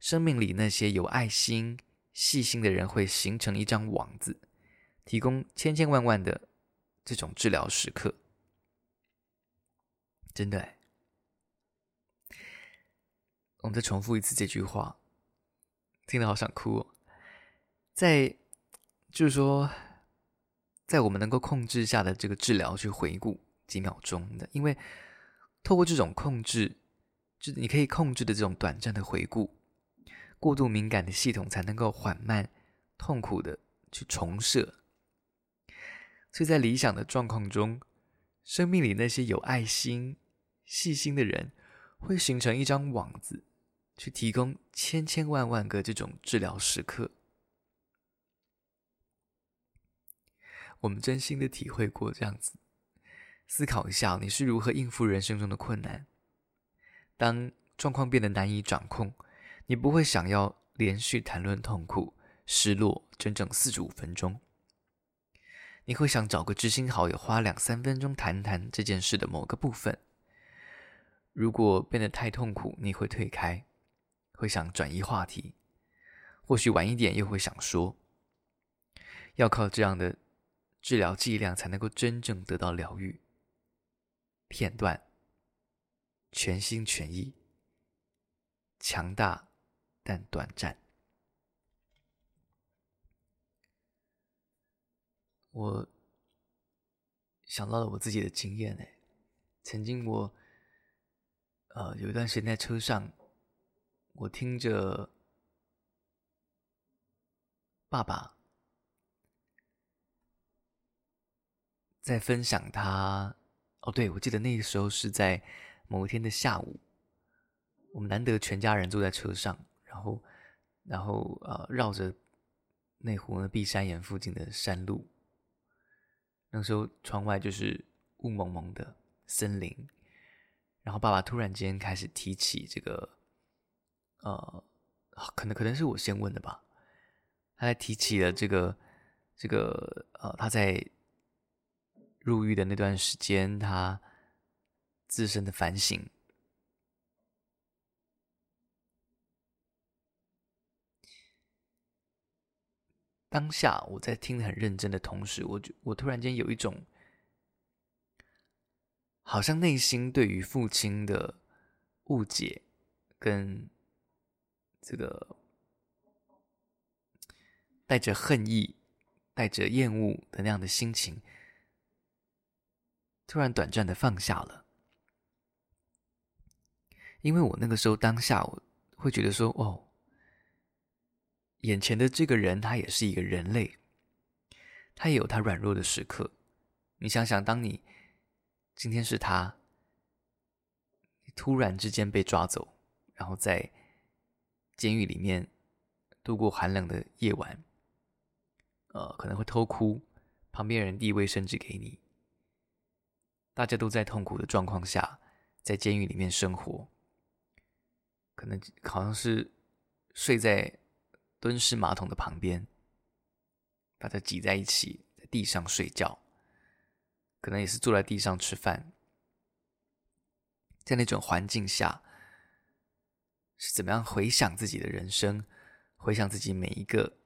生命里那些有爱心、细心的人会形成一张网子，提供千千万万的这种治疗时刻。真的，我们再重复一次这句话，听得好想哭哦。在，就是说，在我们能够控制下的这个治疗去回顾几秒钟的，因为透过这种控制，就你可以控制的这种短暂的回顾。过度敏感的系统才能够缓慢、痛苦的去重设，所以在理想的状况中，生命里那些有爱心、细心的人，会形成一张网子，去提供千千万万个这种治疗时刻。我们真心的体会过这样子，思考一下，你是如何应付人生中的困难？当状况变得难以掌控。你不会想要连续谈论痛苦、失落整整四十五分钟。你会想找个知心好友，花两三分钟谈谈这件事的某个部分。如果变得太痛苦，你会退开，会想转移话题。或许晚一点又会想说，要靠这样的治疗剂量才能够真正得到疗愈。片段，全心全意，强大。但短暂。我想到了我自己的经验，哎，曾经我，呃，有一段时间在车上，我听着爸爸在分享他，哦，对，我记得那个时候是在某一天的下午，我们难得全家人坐在车上。然后，然后呃，绕着内湖的碧山岩附近的山路。那时候窗外就是雾蒙蒙的森林，然后爸爸突然间开始提起这个，呃，可能可能是我先问的吧，他在提起了这个这个呃，他在入狱的那段时间，他自身的反省。当下我在听的很认真的同时，我就我突然间有一种，好像内心对于父亲的误解跟这个带着恨意、带着厌恶的那样的心情，突然短暂的放下了。因为我那个时候当下我会觉得说，哦。眼前的这个人，他也是一个人类，他也有他软弱的时刻。你想想，当你今天是他，突然之间被抓走，然后在监狱里面度过寒冷的夜晚，呃，可能会偷哭，旁边人递卫生纸给你，大家都在痛苦的状况下，在监狱里面生活，可能好像是睡在。蹲式马桶的旁边，把它挤在一起，在地上睡觉，可能也是坐在地上吃饭。在那种环境下，是怎么样回想自己的人生，回想自己每一个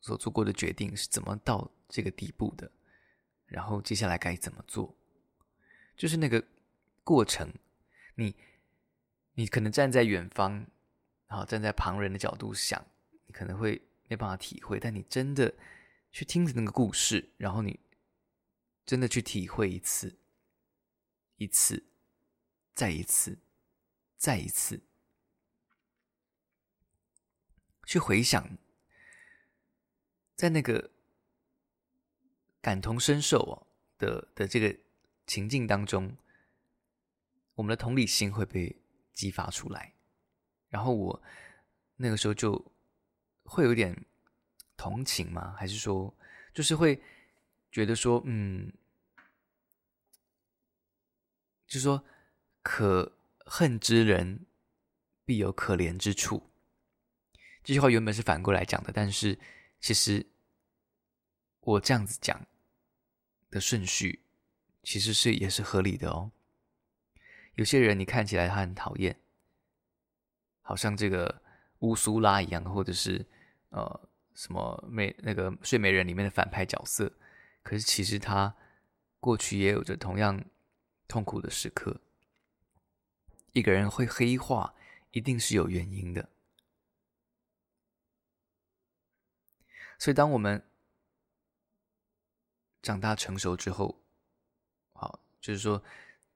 所做过的决定是怎么到这个地步的，然后接下来该怎么做，就是那个过程。你，你可能站在远方，然后站在旁人的角度想。你可能会没办法体会，但你真的去听着那个故事，然后你真的去体会一次，一次，再一次，再一次，去回想，在那个感同身受的的这个情境当中，我们的同理心会被激发出来，然后我那个时候就。会有点同情吗？还是说，就是会觉得说，嗯，就是说，可恨之人必有可怜之处。这句话原本是反过来讲的，但是其实我这样子讲的顺序，其实是也是合理的哦。有些人你看起来他很讨厌，好像这个。乌苏拉一样，或者是呃什么美那个睡美人里面的反派角色，可是其实他过去也有着同样痛苦的时刻。一个人会黑化，一定是有原因的。所以当我们长大成熟之后，好，就是说，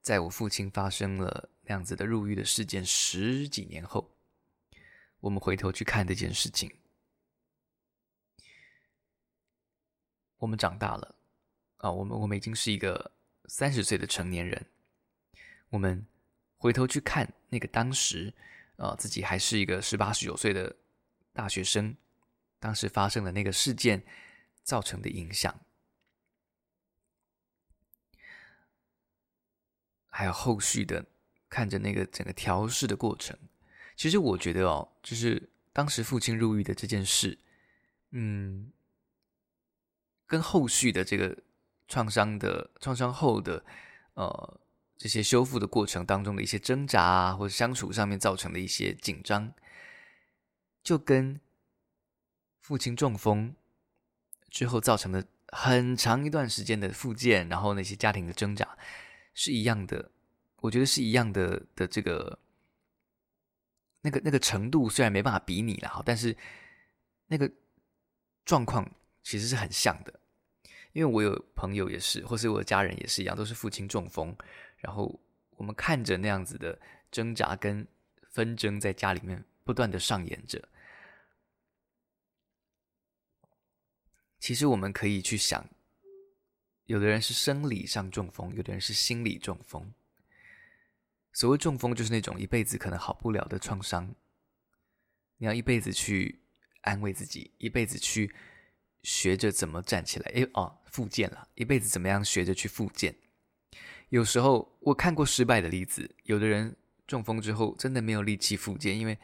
在我父亲发生了那样子的入狱的事件十几年后。我们回头去看这件事情，我们长大了啊，我们我们已经是一个三十岁的成年人。我们回头去看那个当时啊，自己还是一个十八十九岁的大学生，当时发生的那个事件造成的影响，还有后续的看着那个整个调试的过程。其实我觉得哦，就是当时父亲入狱的这件事，嗯，跟后续的这个创伤的创伤后的呃这些修复的过程当中的一些挣扎啊，或者相处上面造成的一些紧张，就跟父亲中风之后造成的很长一段时间的复健，然后那些家庭的挣扎是一样的，我觉得是一样的的这个。那个那个程度虽然没办法比拟了哈，但是那个状况其实是很像的，因为我有朋友也是，或是我的家人也是一样，都是父亲中风，然后我们看着那样子的挣扎跟纷争在家里面不断的上演着。其实我们可以去想，有的人是生理上中风，有的人是心理中风。所谓中风，就是那种一辈子可能好不了的创伤。你要一辈子去安慰自己，一辈子去学着怎么站起来。诶，哦，复健了，一辈子怎么样学着去复健？有时候我看过失败的例子，有的人中风之后真的没有力气复健，因为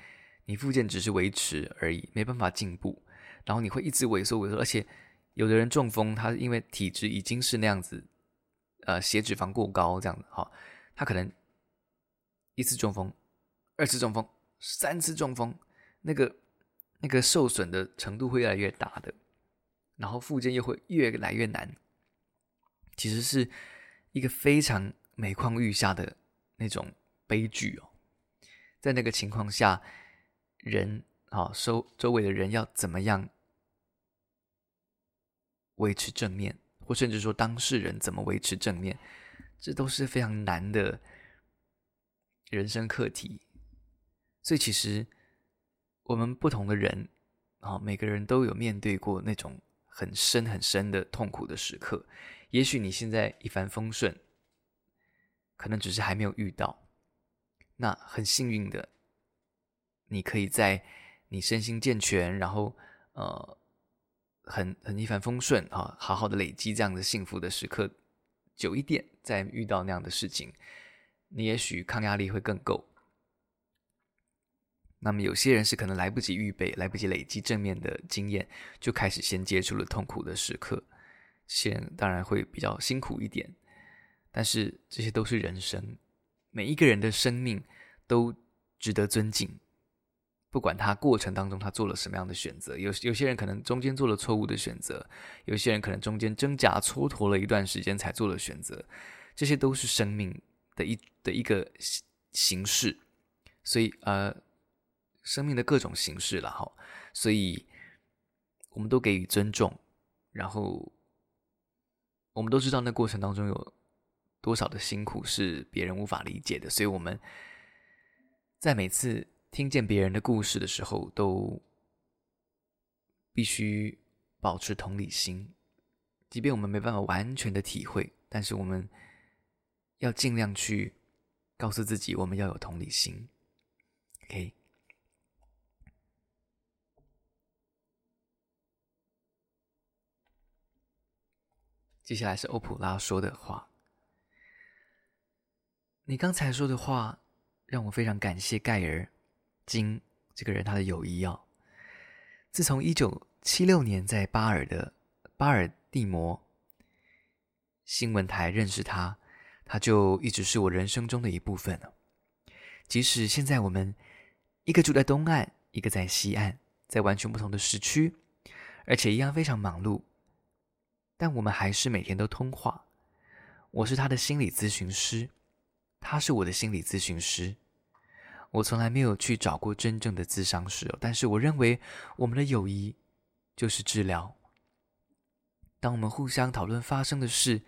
你复健只是维持而已，没办法进步，然后你会一直萎缩萎缩，而且有的人中风，他因为体质已经是那样子，呃，血脂肪过高这样子，哈，他可能一次中风，二次中风，三次中风，那个。那个受损的程度会越来越大的，然后复健又会越来越难，其实是一个非常每况愈下的那种悲剧哦。在那个情况下，人啊，周周围的人要怎么样维持正面，或甚至说当事人怎么维持正面，这都是非常难的人生课题。所以其实。我们不同的人，啊，每个人都有面对过那种很深很深的痛苦的时刻。也许你现在一帆风顺，可能只是还没有遇到。那很幸运的，你可以在你身心健全，然后呃，很很一帆风顺啊，好好的累积这样的幸福的时刻久一点，再遇到那样的事情，你也许抗压力会更够。那么有些人是可能来不及预备，来不及累积正面的经验，就开始先接触了痛苦的时刻，先当然会比较辛苦一点，但是这些都是人生，每一个人的生命都值得尊敬，不管他过程当中他做了什么样的选择，有有些人可能中间做了错误的选择，有些人可能中间挣扎蹉跎了一段时间才做了选择，这些都是生命的一的一个形式，所以呃。生命的各种形式了哈，所以我们都给予尊重，然后我们都知道那过程当中有多少的辛苦是别人无法理解的，所以我们在每次听见别人的故事的时候，都必须保持同理心，即便我们没办法完全的体会，但是我们要尽量去告诉自己，我们要有同理心，OK。接下来是欧普拉说的话。你刚才说的话让我非常感谢盖尔金这个人，他的友谊哦。自从一九七六年在巴尔的巴尔的摩新闻台认识他，他就一直是我人生中的一部分了。即使现在我们一个住在东岸，一个在西岸，在完全不同的时区，而且一样非常忙碌。但我们还是每天都通话。我是他的心理咨询师，他是我的心理咨询师。我从来没有去找过真正的咨商师，但是我认为我们的友谊就是治疗。当我们互相讨论发生的事，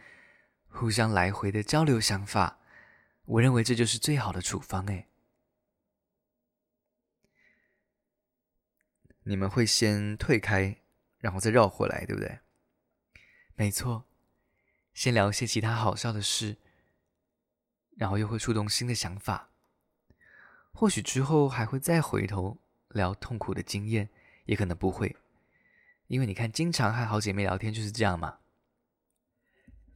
互相来回的交流想法，我认为这就是最好的处方。哎，你们会先退开，然后再绕回来，对不对？没错，先聊一些其他好笑的事，然后又会触动新的想法。或许之后还会再回头聊痛苦的经验，也可能不会，因为你看，经常和好姐妹聊天就是这样嘛。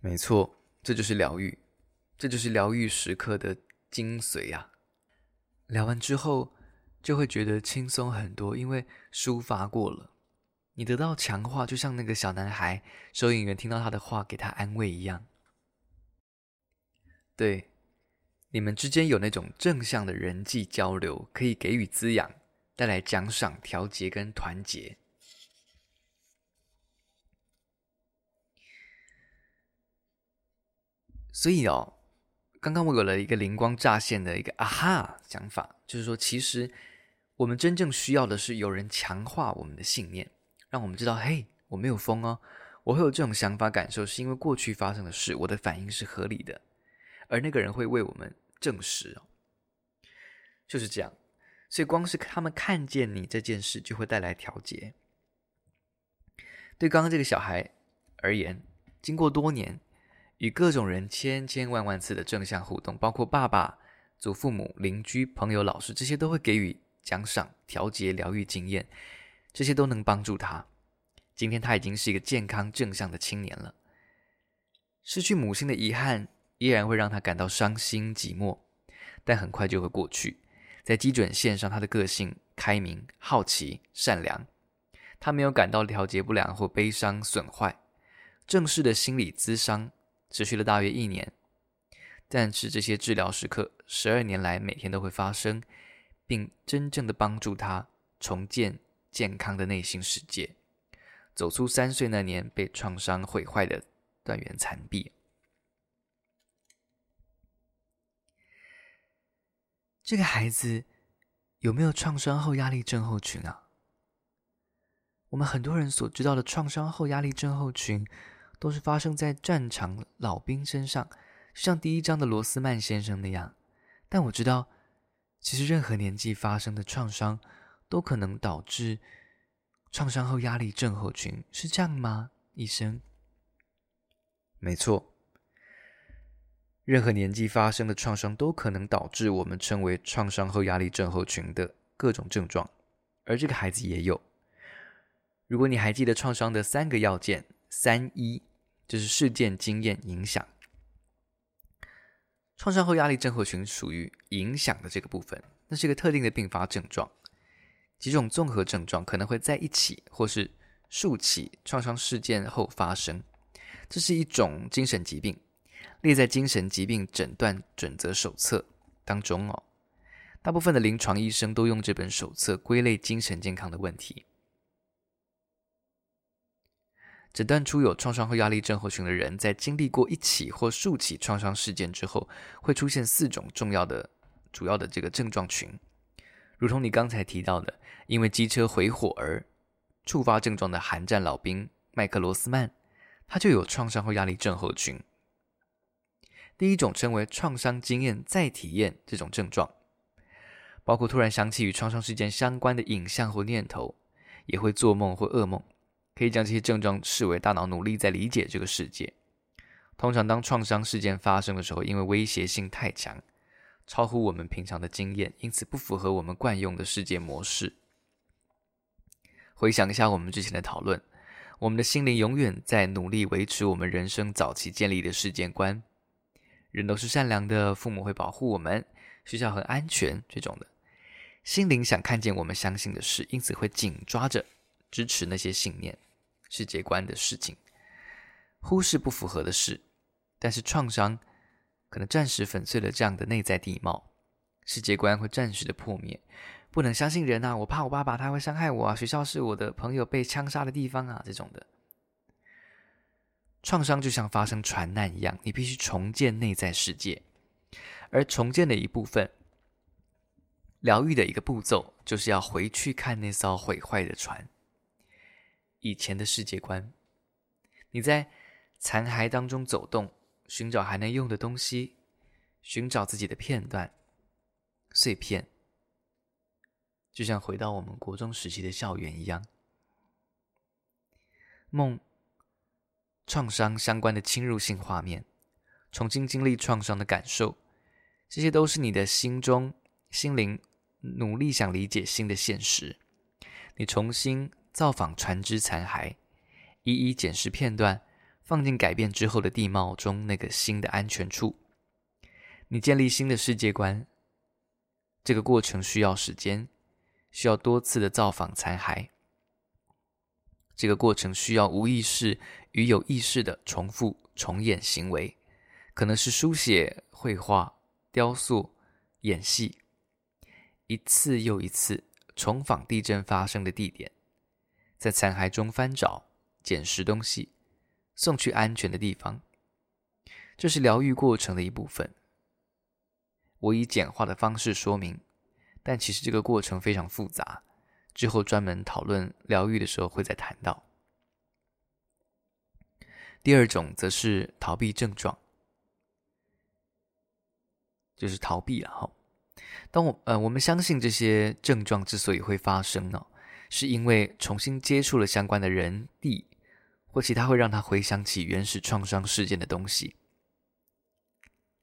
没错，这就是疗愈，这就是疗愈时刻的精髓呀。聊完之后就会觉得轻松很多，因为抒发过了。你得到强化，就像那个小男孩，收银员听到他的话，给他安慰一样。对，你们之间有那种正向的人际交流，可以给予滋养，带来奖赏、调节跟团结。所以哦，刚刚我有了一个灵光乍现的一个啊哈想法，就是说，其实我们真正需要的是有人强化我们的信念。让我们知道，嘿，我没有疯哦，我会有这种想法感受，是因为过去发生的事，我的反应是合理的，而那个人会为我们证实哦，就是这样。所以光是他们看见你这件事，就会带来调节。对刚刚这个小孩而言，经过多年与各种人千千万万次的正向互动，包括爸爸、祖父母、邻居、朋友、老师，这些都会给予奖赏、调节、疗愈经验。这些都能帮助他。今天他已经是一个健康正向的青年了。失去母亲的遗憾依然会让他感到伤心寂寞，但很快就会过去。在基准线上，他的个性开明、好奇、善良，他没有感到调节不良或悲伤损坏。正式的心理咨商持续了大约一年，但是这些治疗时刻十二年来每天都会发生，并真正的帮助他重建健康的内心世界，走出三岁那年被创伤毁坏的断垣残壁。这个孩子有没有创伤后压力症候群啊？我们很多人所知道的创伤后压力症候群，都是发生在战场老兵身上，就像第一章的罗斯曼先生那样。但我知道，其实任何年纪发生的创伤，都可能导致创伤后压力症候群，是这样吗，医生？没错。任何年纪发生的创伤都可能导致我们称为创伤后压力症候群的各种症状，而这个孩子也有。如果你还记得创伤的三个要件，三一就是事件、经验、影响。创伤后压力症候群属于影响的这个部分，那是一个特定的并发症状，几种综合症状可能会在一起或是数起创伤事件后发生，这是一种精神疾病。列在精神疾病诊断准则手册当中哦，大部分的临床医生都用这本手册归类精神健康的问题。诊断出有创伤后压力症候群的人，在经历过一起或数起创伤事件之后，会出现四种重要的、主要的这个症状群，如同你刚才提到的，因为机车回火而触发症状的寒战老兵麦克罗斯曼，他就有创伤后压力症候群。第一种称为创伤经验再体验，这种症状包括突然想起与创伤事件相关的影像或念头，也会做梦或噩梦，可以将这些症状视为大脑努力在理解这个世界。通常当创伤事件发生的时候，因为威胁性太强，超乎我们平常的经验，因此不符合我们惯用的世界模式。回想一下我们之前的讨论，我们的心灵永远在努力维持我们人生早期建立的世界观。人都是善良的，父母会保护我们，学校很安全，这种的。心灵想看见我们相信的事，因此会紧抓着支持那些信念、世界观的事情，忽视不符合的事。但是创伤可能暂时粉碎了这样的内在地貌，世界观会暂时的破灭。不能相信人啊，我怕我爸爸他会伤害我啊，学校是我的朋友被枪杀的地方啊，这种的。创伤就像发生船难一样，你必须重建内在世界，而重建的一部分，疗愈的一个步骤，就是要回去看那艘毁坏的船，以前的世界观。你在残骸当中走动，寻找还能用的东西，寻找自己的片段、碎片，就像回到我们国中时期的校园一样，梦。创伤相关的侵入性画面，重新经历创伤的感受，这些都是你的心中、心灵努力想理解新的现实。你重新造访船只残骸，一一捡拾片段，放进改变之后的地貌中那个新的安全处。你建立新的世界观，这个过程需要时间，需要多次的造访残骸。这个过程需要无意识与有意识的重复重演行为，可能是书写、绘画、雕塑、演戏，一次又一次重访地震发生的地点，在残骸中翻找、捡拾东西，送去安全的地方。这是疗愈过程的一部分。我以简化的方式说明，但其实这个过程非常复杂。之后专门讨论疗愈的时候会再谈到。第二种则是逃避症状，就是逃避了哈。当我呃我们相信这些症状之所以会发生呢，是因为重新接触了相关的人、地或其他会让他回想起原始创伤事件的东西。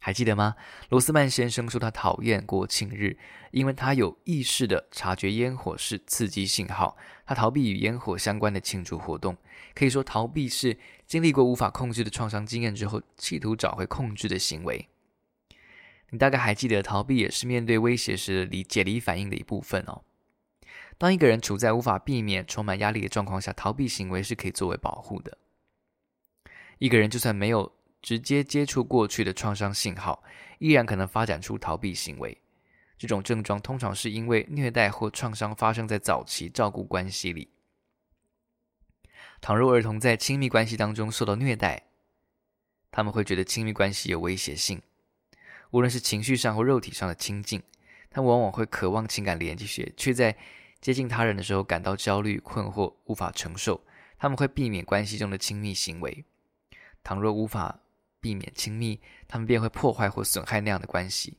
还记得吗？罗斯曼先生说他讨厌国庆日，因为他有意识地察觉烟火是刺激信号，他逃避与烟火相关的庆祝活动。可以说，逃避是经历过无法控制的创伤经验之后，企图找回控制的行为。你大概还记得，逃避也是面对威胁时的解离反应的一部分哦。当一个人处在无法避免、充满压力的状况下，逃避行为是可以作为保护的。一个人就算没有直接接触过去的创伤信号，依然可能发展出逃避行为。这种症状通常是因为虐待或创伤发生在早期照顾关系里。倘若儿童在亲密关系当中受到虐待，他们会觉得亲密关系有威胁性，无论是情绪上或肉体上的亲近，他们往往会渴望情感连接，却在接近他人的时候感到焦虑、困惑、无法承受。他们会避免关系中的亲密行为。倘若无法避免亲密，他们便会破坏或损害那样的关系。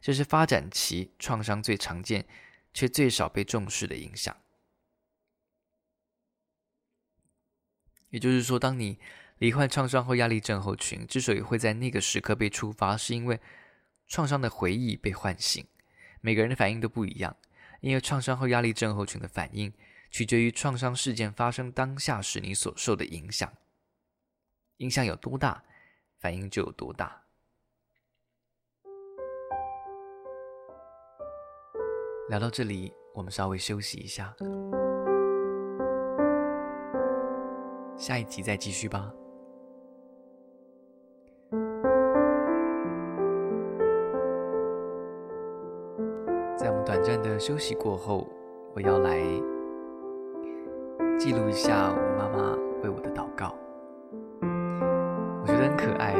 这是发展期创伤最常见却最少被重视的影响。也就是说，当你罹患创伤后压力症候群，之所以会在那个时刻被触发，是因为创伤的回忆被唤醒。每个人的反应都不一样，因为创伤后压力症候群的反应取决于创伤事件发生当下时你所受的影响。影响有多大，反应就有多大。聊到这里，我们稍微休息一下。下一集再继续吧。在我们短暂的休息过后，我要来记录一下我妈妈为我的祷告。爱，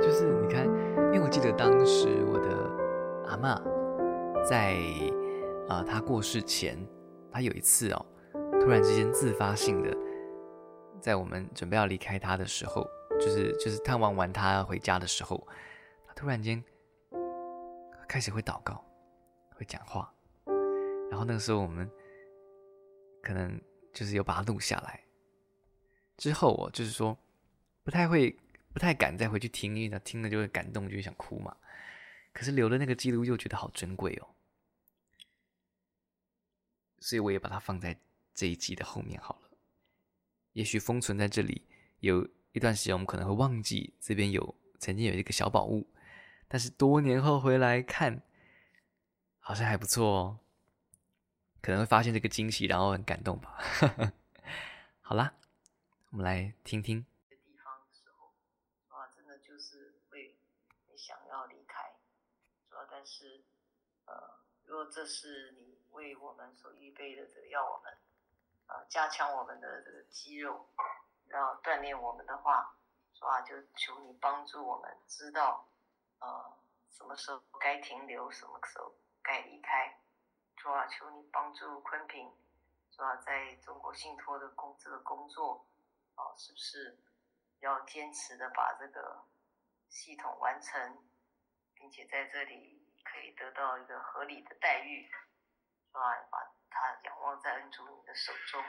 就是你看，因为我记得当时我的阿嬷在啊，她过世前，她有一次哦，突然之间自发性的。在我们准备要离开她的时候，就是就是探望完她回家的时候，她突然间开始会祷告，会讲话，然后那个时候我们可能就是有把它录下来。之后我就是说不太会，不太敢再回去听，因为他听了就会感动，就会想哭嘛。可是留的那个记录又觉得好珍贵哦，所以我也把它放在这一集的后面好了。也许封存在这里有一段时间，我们可能会忘记这边有曾经有一个小宝物，但是多年后回来看，好像还不错哦，可能会发现这个惊喜，然后很感动吧。好啦，我们来听听。地方的时候，哇，真的就是会想要离开，主要但是，呃，如果这是你为我们所预备的，这个要我们。呃，加强我们的这个肌肉，然后锻炼我们的话，是吧？就求你帮助我们知道，呃，什么时候该停留，什么时候该离开，是吧？求你帮助坤平，是吧？在中国信托的工这个工作，啊，是不是要坚持的把这个系统完成，并且在这里可以得到一个合理的待遇，是吧？把。他仰望在恩主你的手中，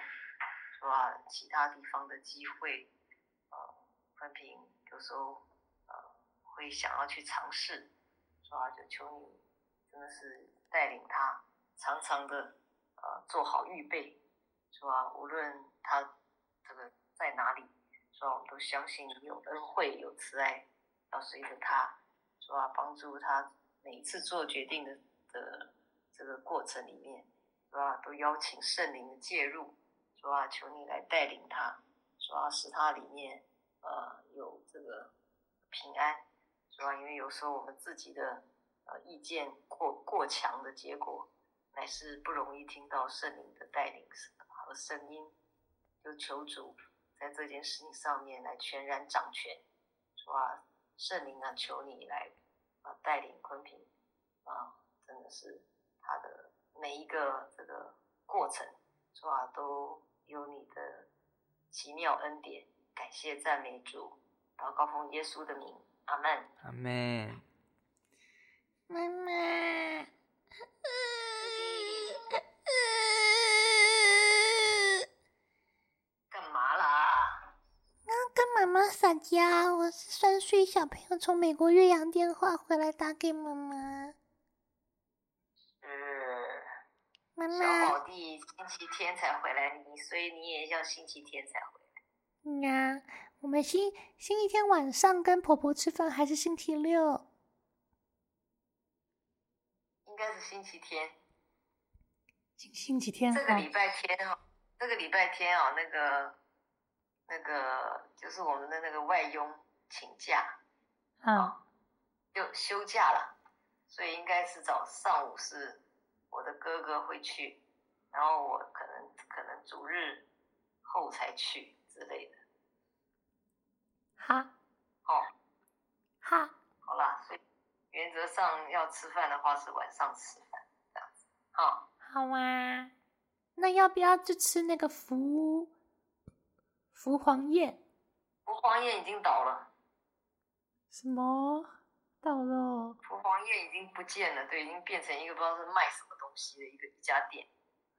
是吧？其他地方的机会，呃，分平有时候呃会想要去尝试，是吧？就求你真的是带领他，常常的呃做好预备，是吧？无论他这个在哪里，是吧？我们都相信有恩惠有慈爱要随着他，是吧？帮助他每一次做决定的的这个过程里面。是吧？都邀请圣灵的介入，是吧？求你来带领他，是吧？使他里面呃有这个平安，是吧？因为有时候我们自己的呃意见过过强的结果，乃是不容易听到圣灵的带领和声音。就求主在这件事情上面来全然掌权，是吧？圣灵啊，求你来啊带领昆平啊，真的是他的。每一个这个过程，是吧？都有你的奇妙恩典，感谢赞美主，祷告奉耶稣的名，阿门。阿门。妈妈，干嘛啦？要跟妈妈撒大家，我是三岁小朋友，从美国岳阳电话回来打给妈妈。是。妈妈。小宝弟星期天才回来，你所以你也要星期天才回来。嗯呀，我们星星期天晚上跟婆婆吃饭，还是星期六？应该是星期天。星星期天。这个礼拜天哦，这个礼拜天哦，那个。那个就是我们的那个外佣请假，啊，就休假了，所以应该是早上午是我的哥哥会去，然后我可能可能主日后才去之类的。哈，哦，哈，好啦，所以原则上要吃饭的话是晚上吃饭这样子，好，好啊，那要不要就吃那个福？福黄宴，福黄宴已经倒了。什么？倒了？福黄宴已经不见了，对，已经变成一个不知道是卖什么东西的一个一家店。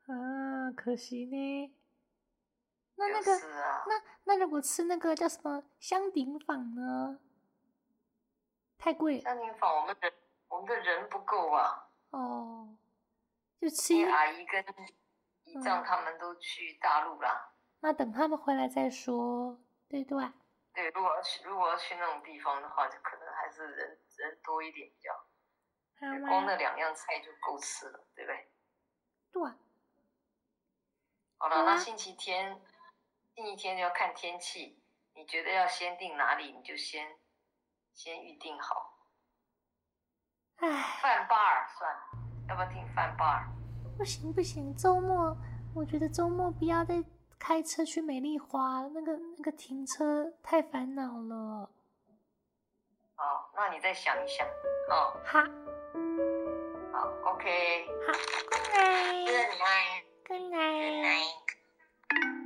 啊，可惜呢。那那个，是啊、那那如果吃那个叫什么香鼎坊呢？太贵。香鼎坊，我们人我们的人不够啊。哦。就吃。阿姨跟姨丈他们都去大陆了。嗯那等他们回来再说，对对。对，如果要去，如果要去那种地方的话，就可能还是人人多一点比较。光那两样菜就够吃了，对不对？对。好了，那星期天，星期天就要看天气。你觉得要先定哪里，你就先先预定好。唉。饭巴尔算了，要不要订饭巴尔？不行不行，周末我觉得周末不要再。开车去美丽华，那个那个停车太烦恼了。哦，那你再想一想。哦，好，好，OK。好，Good night。Good night。Good night。Good night。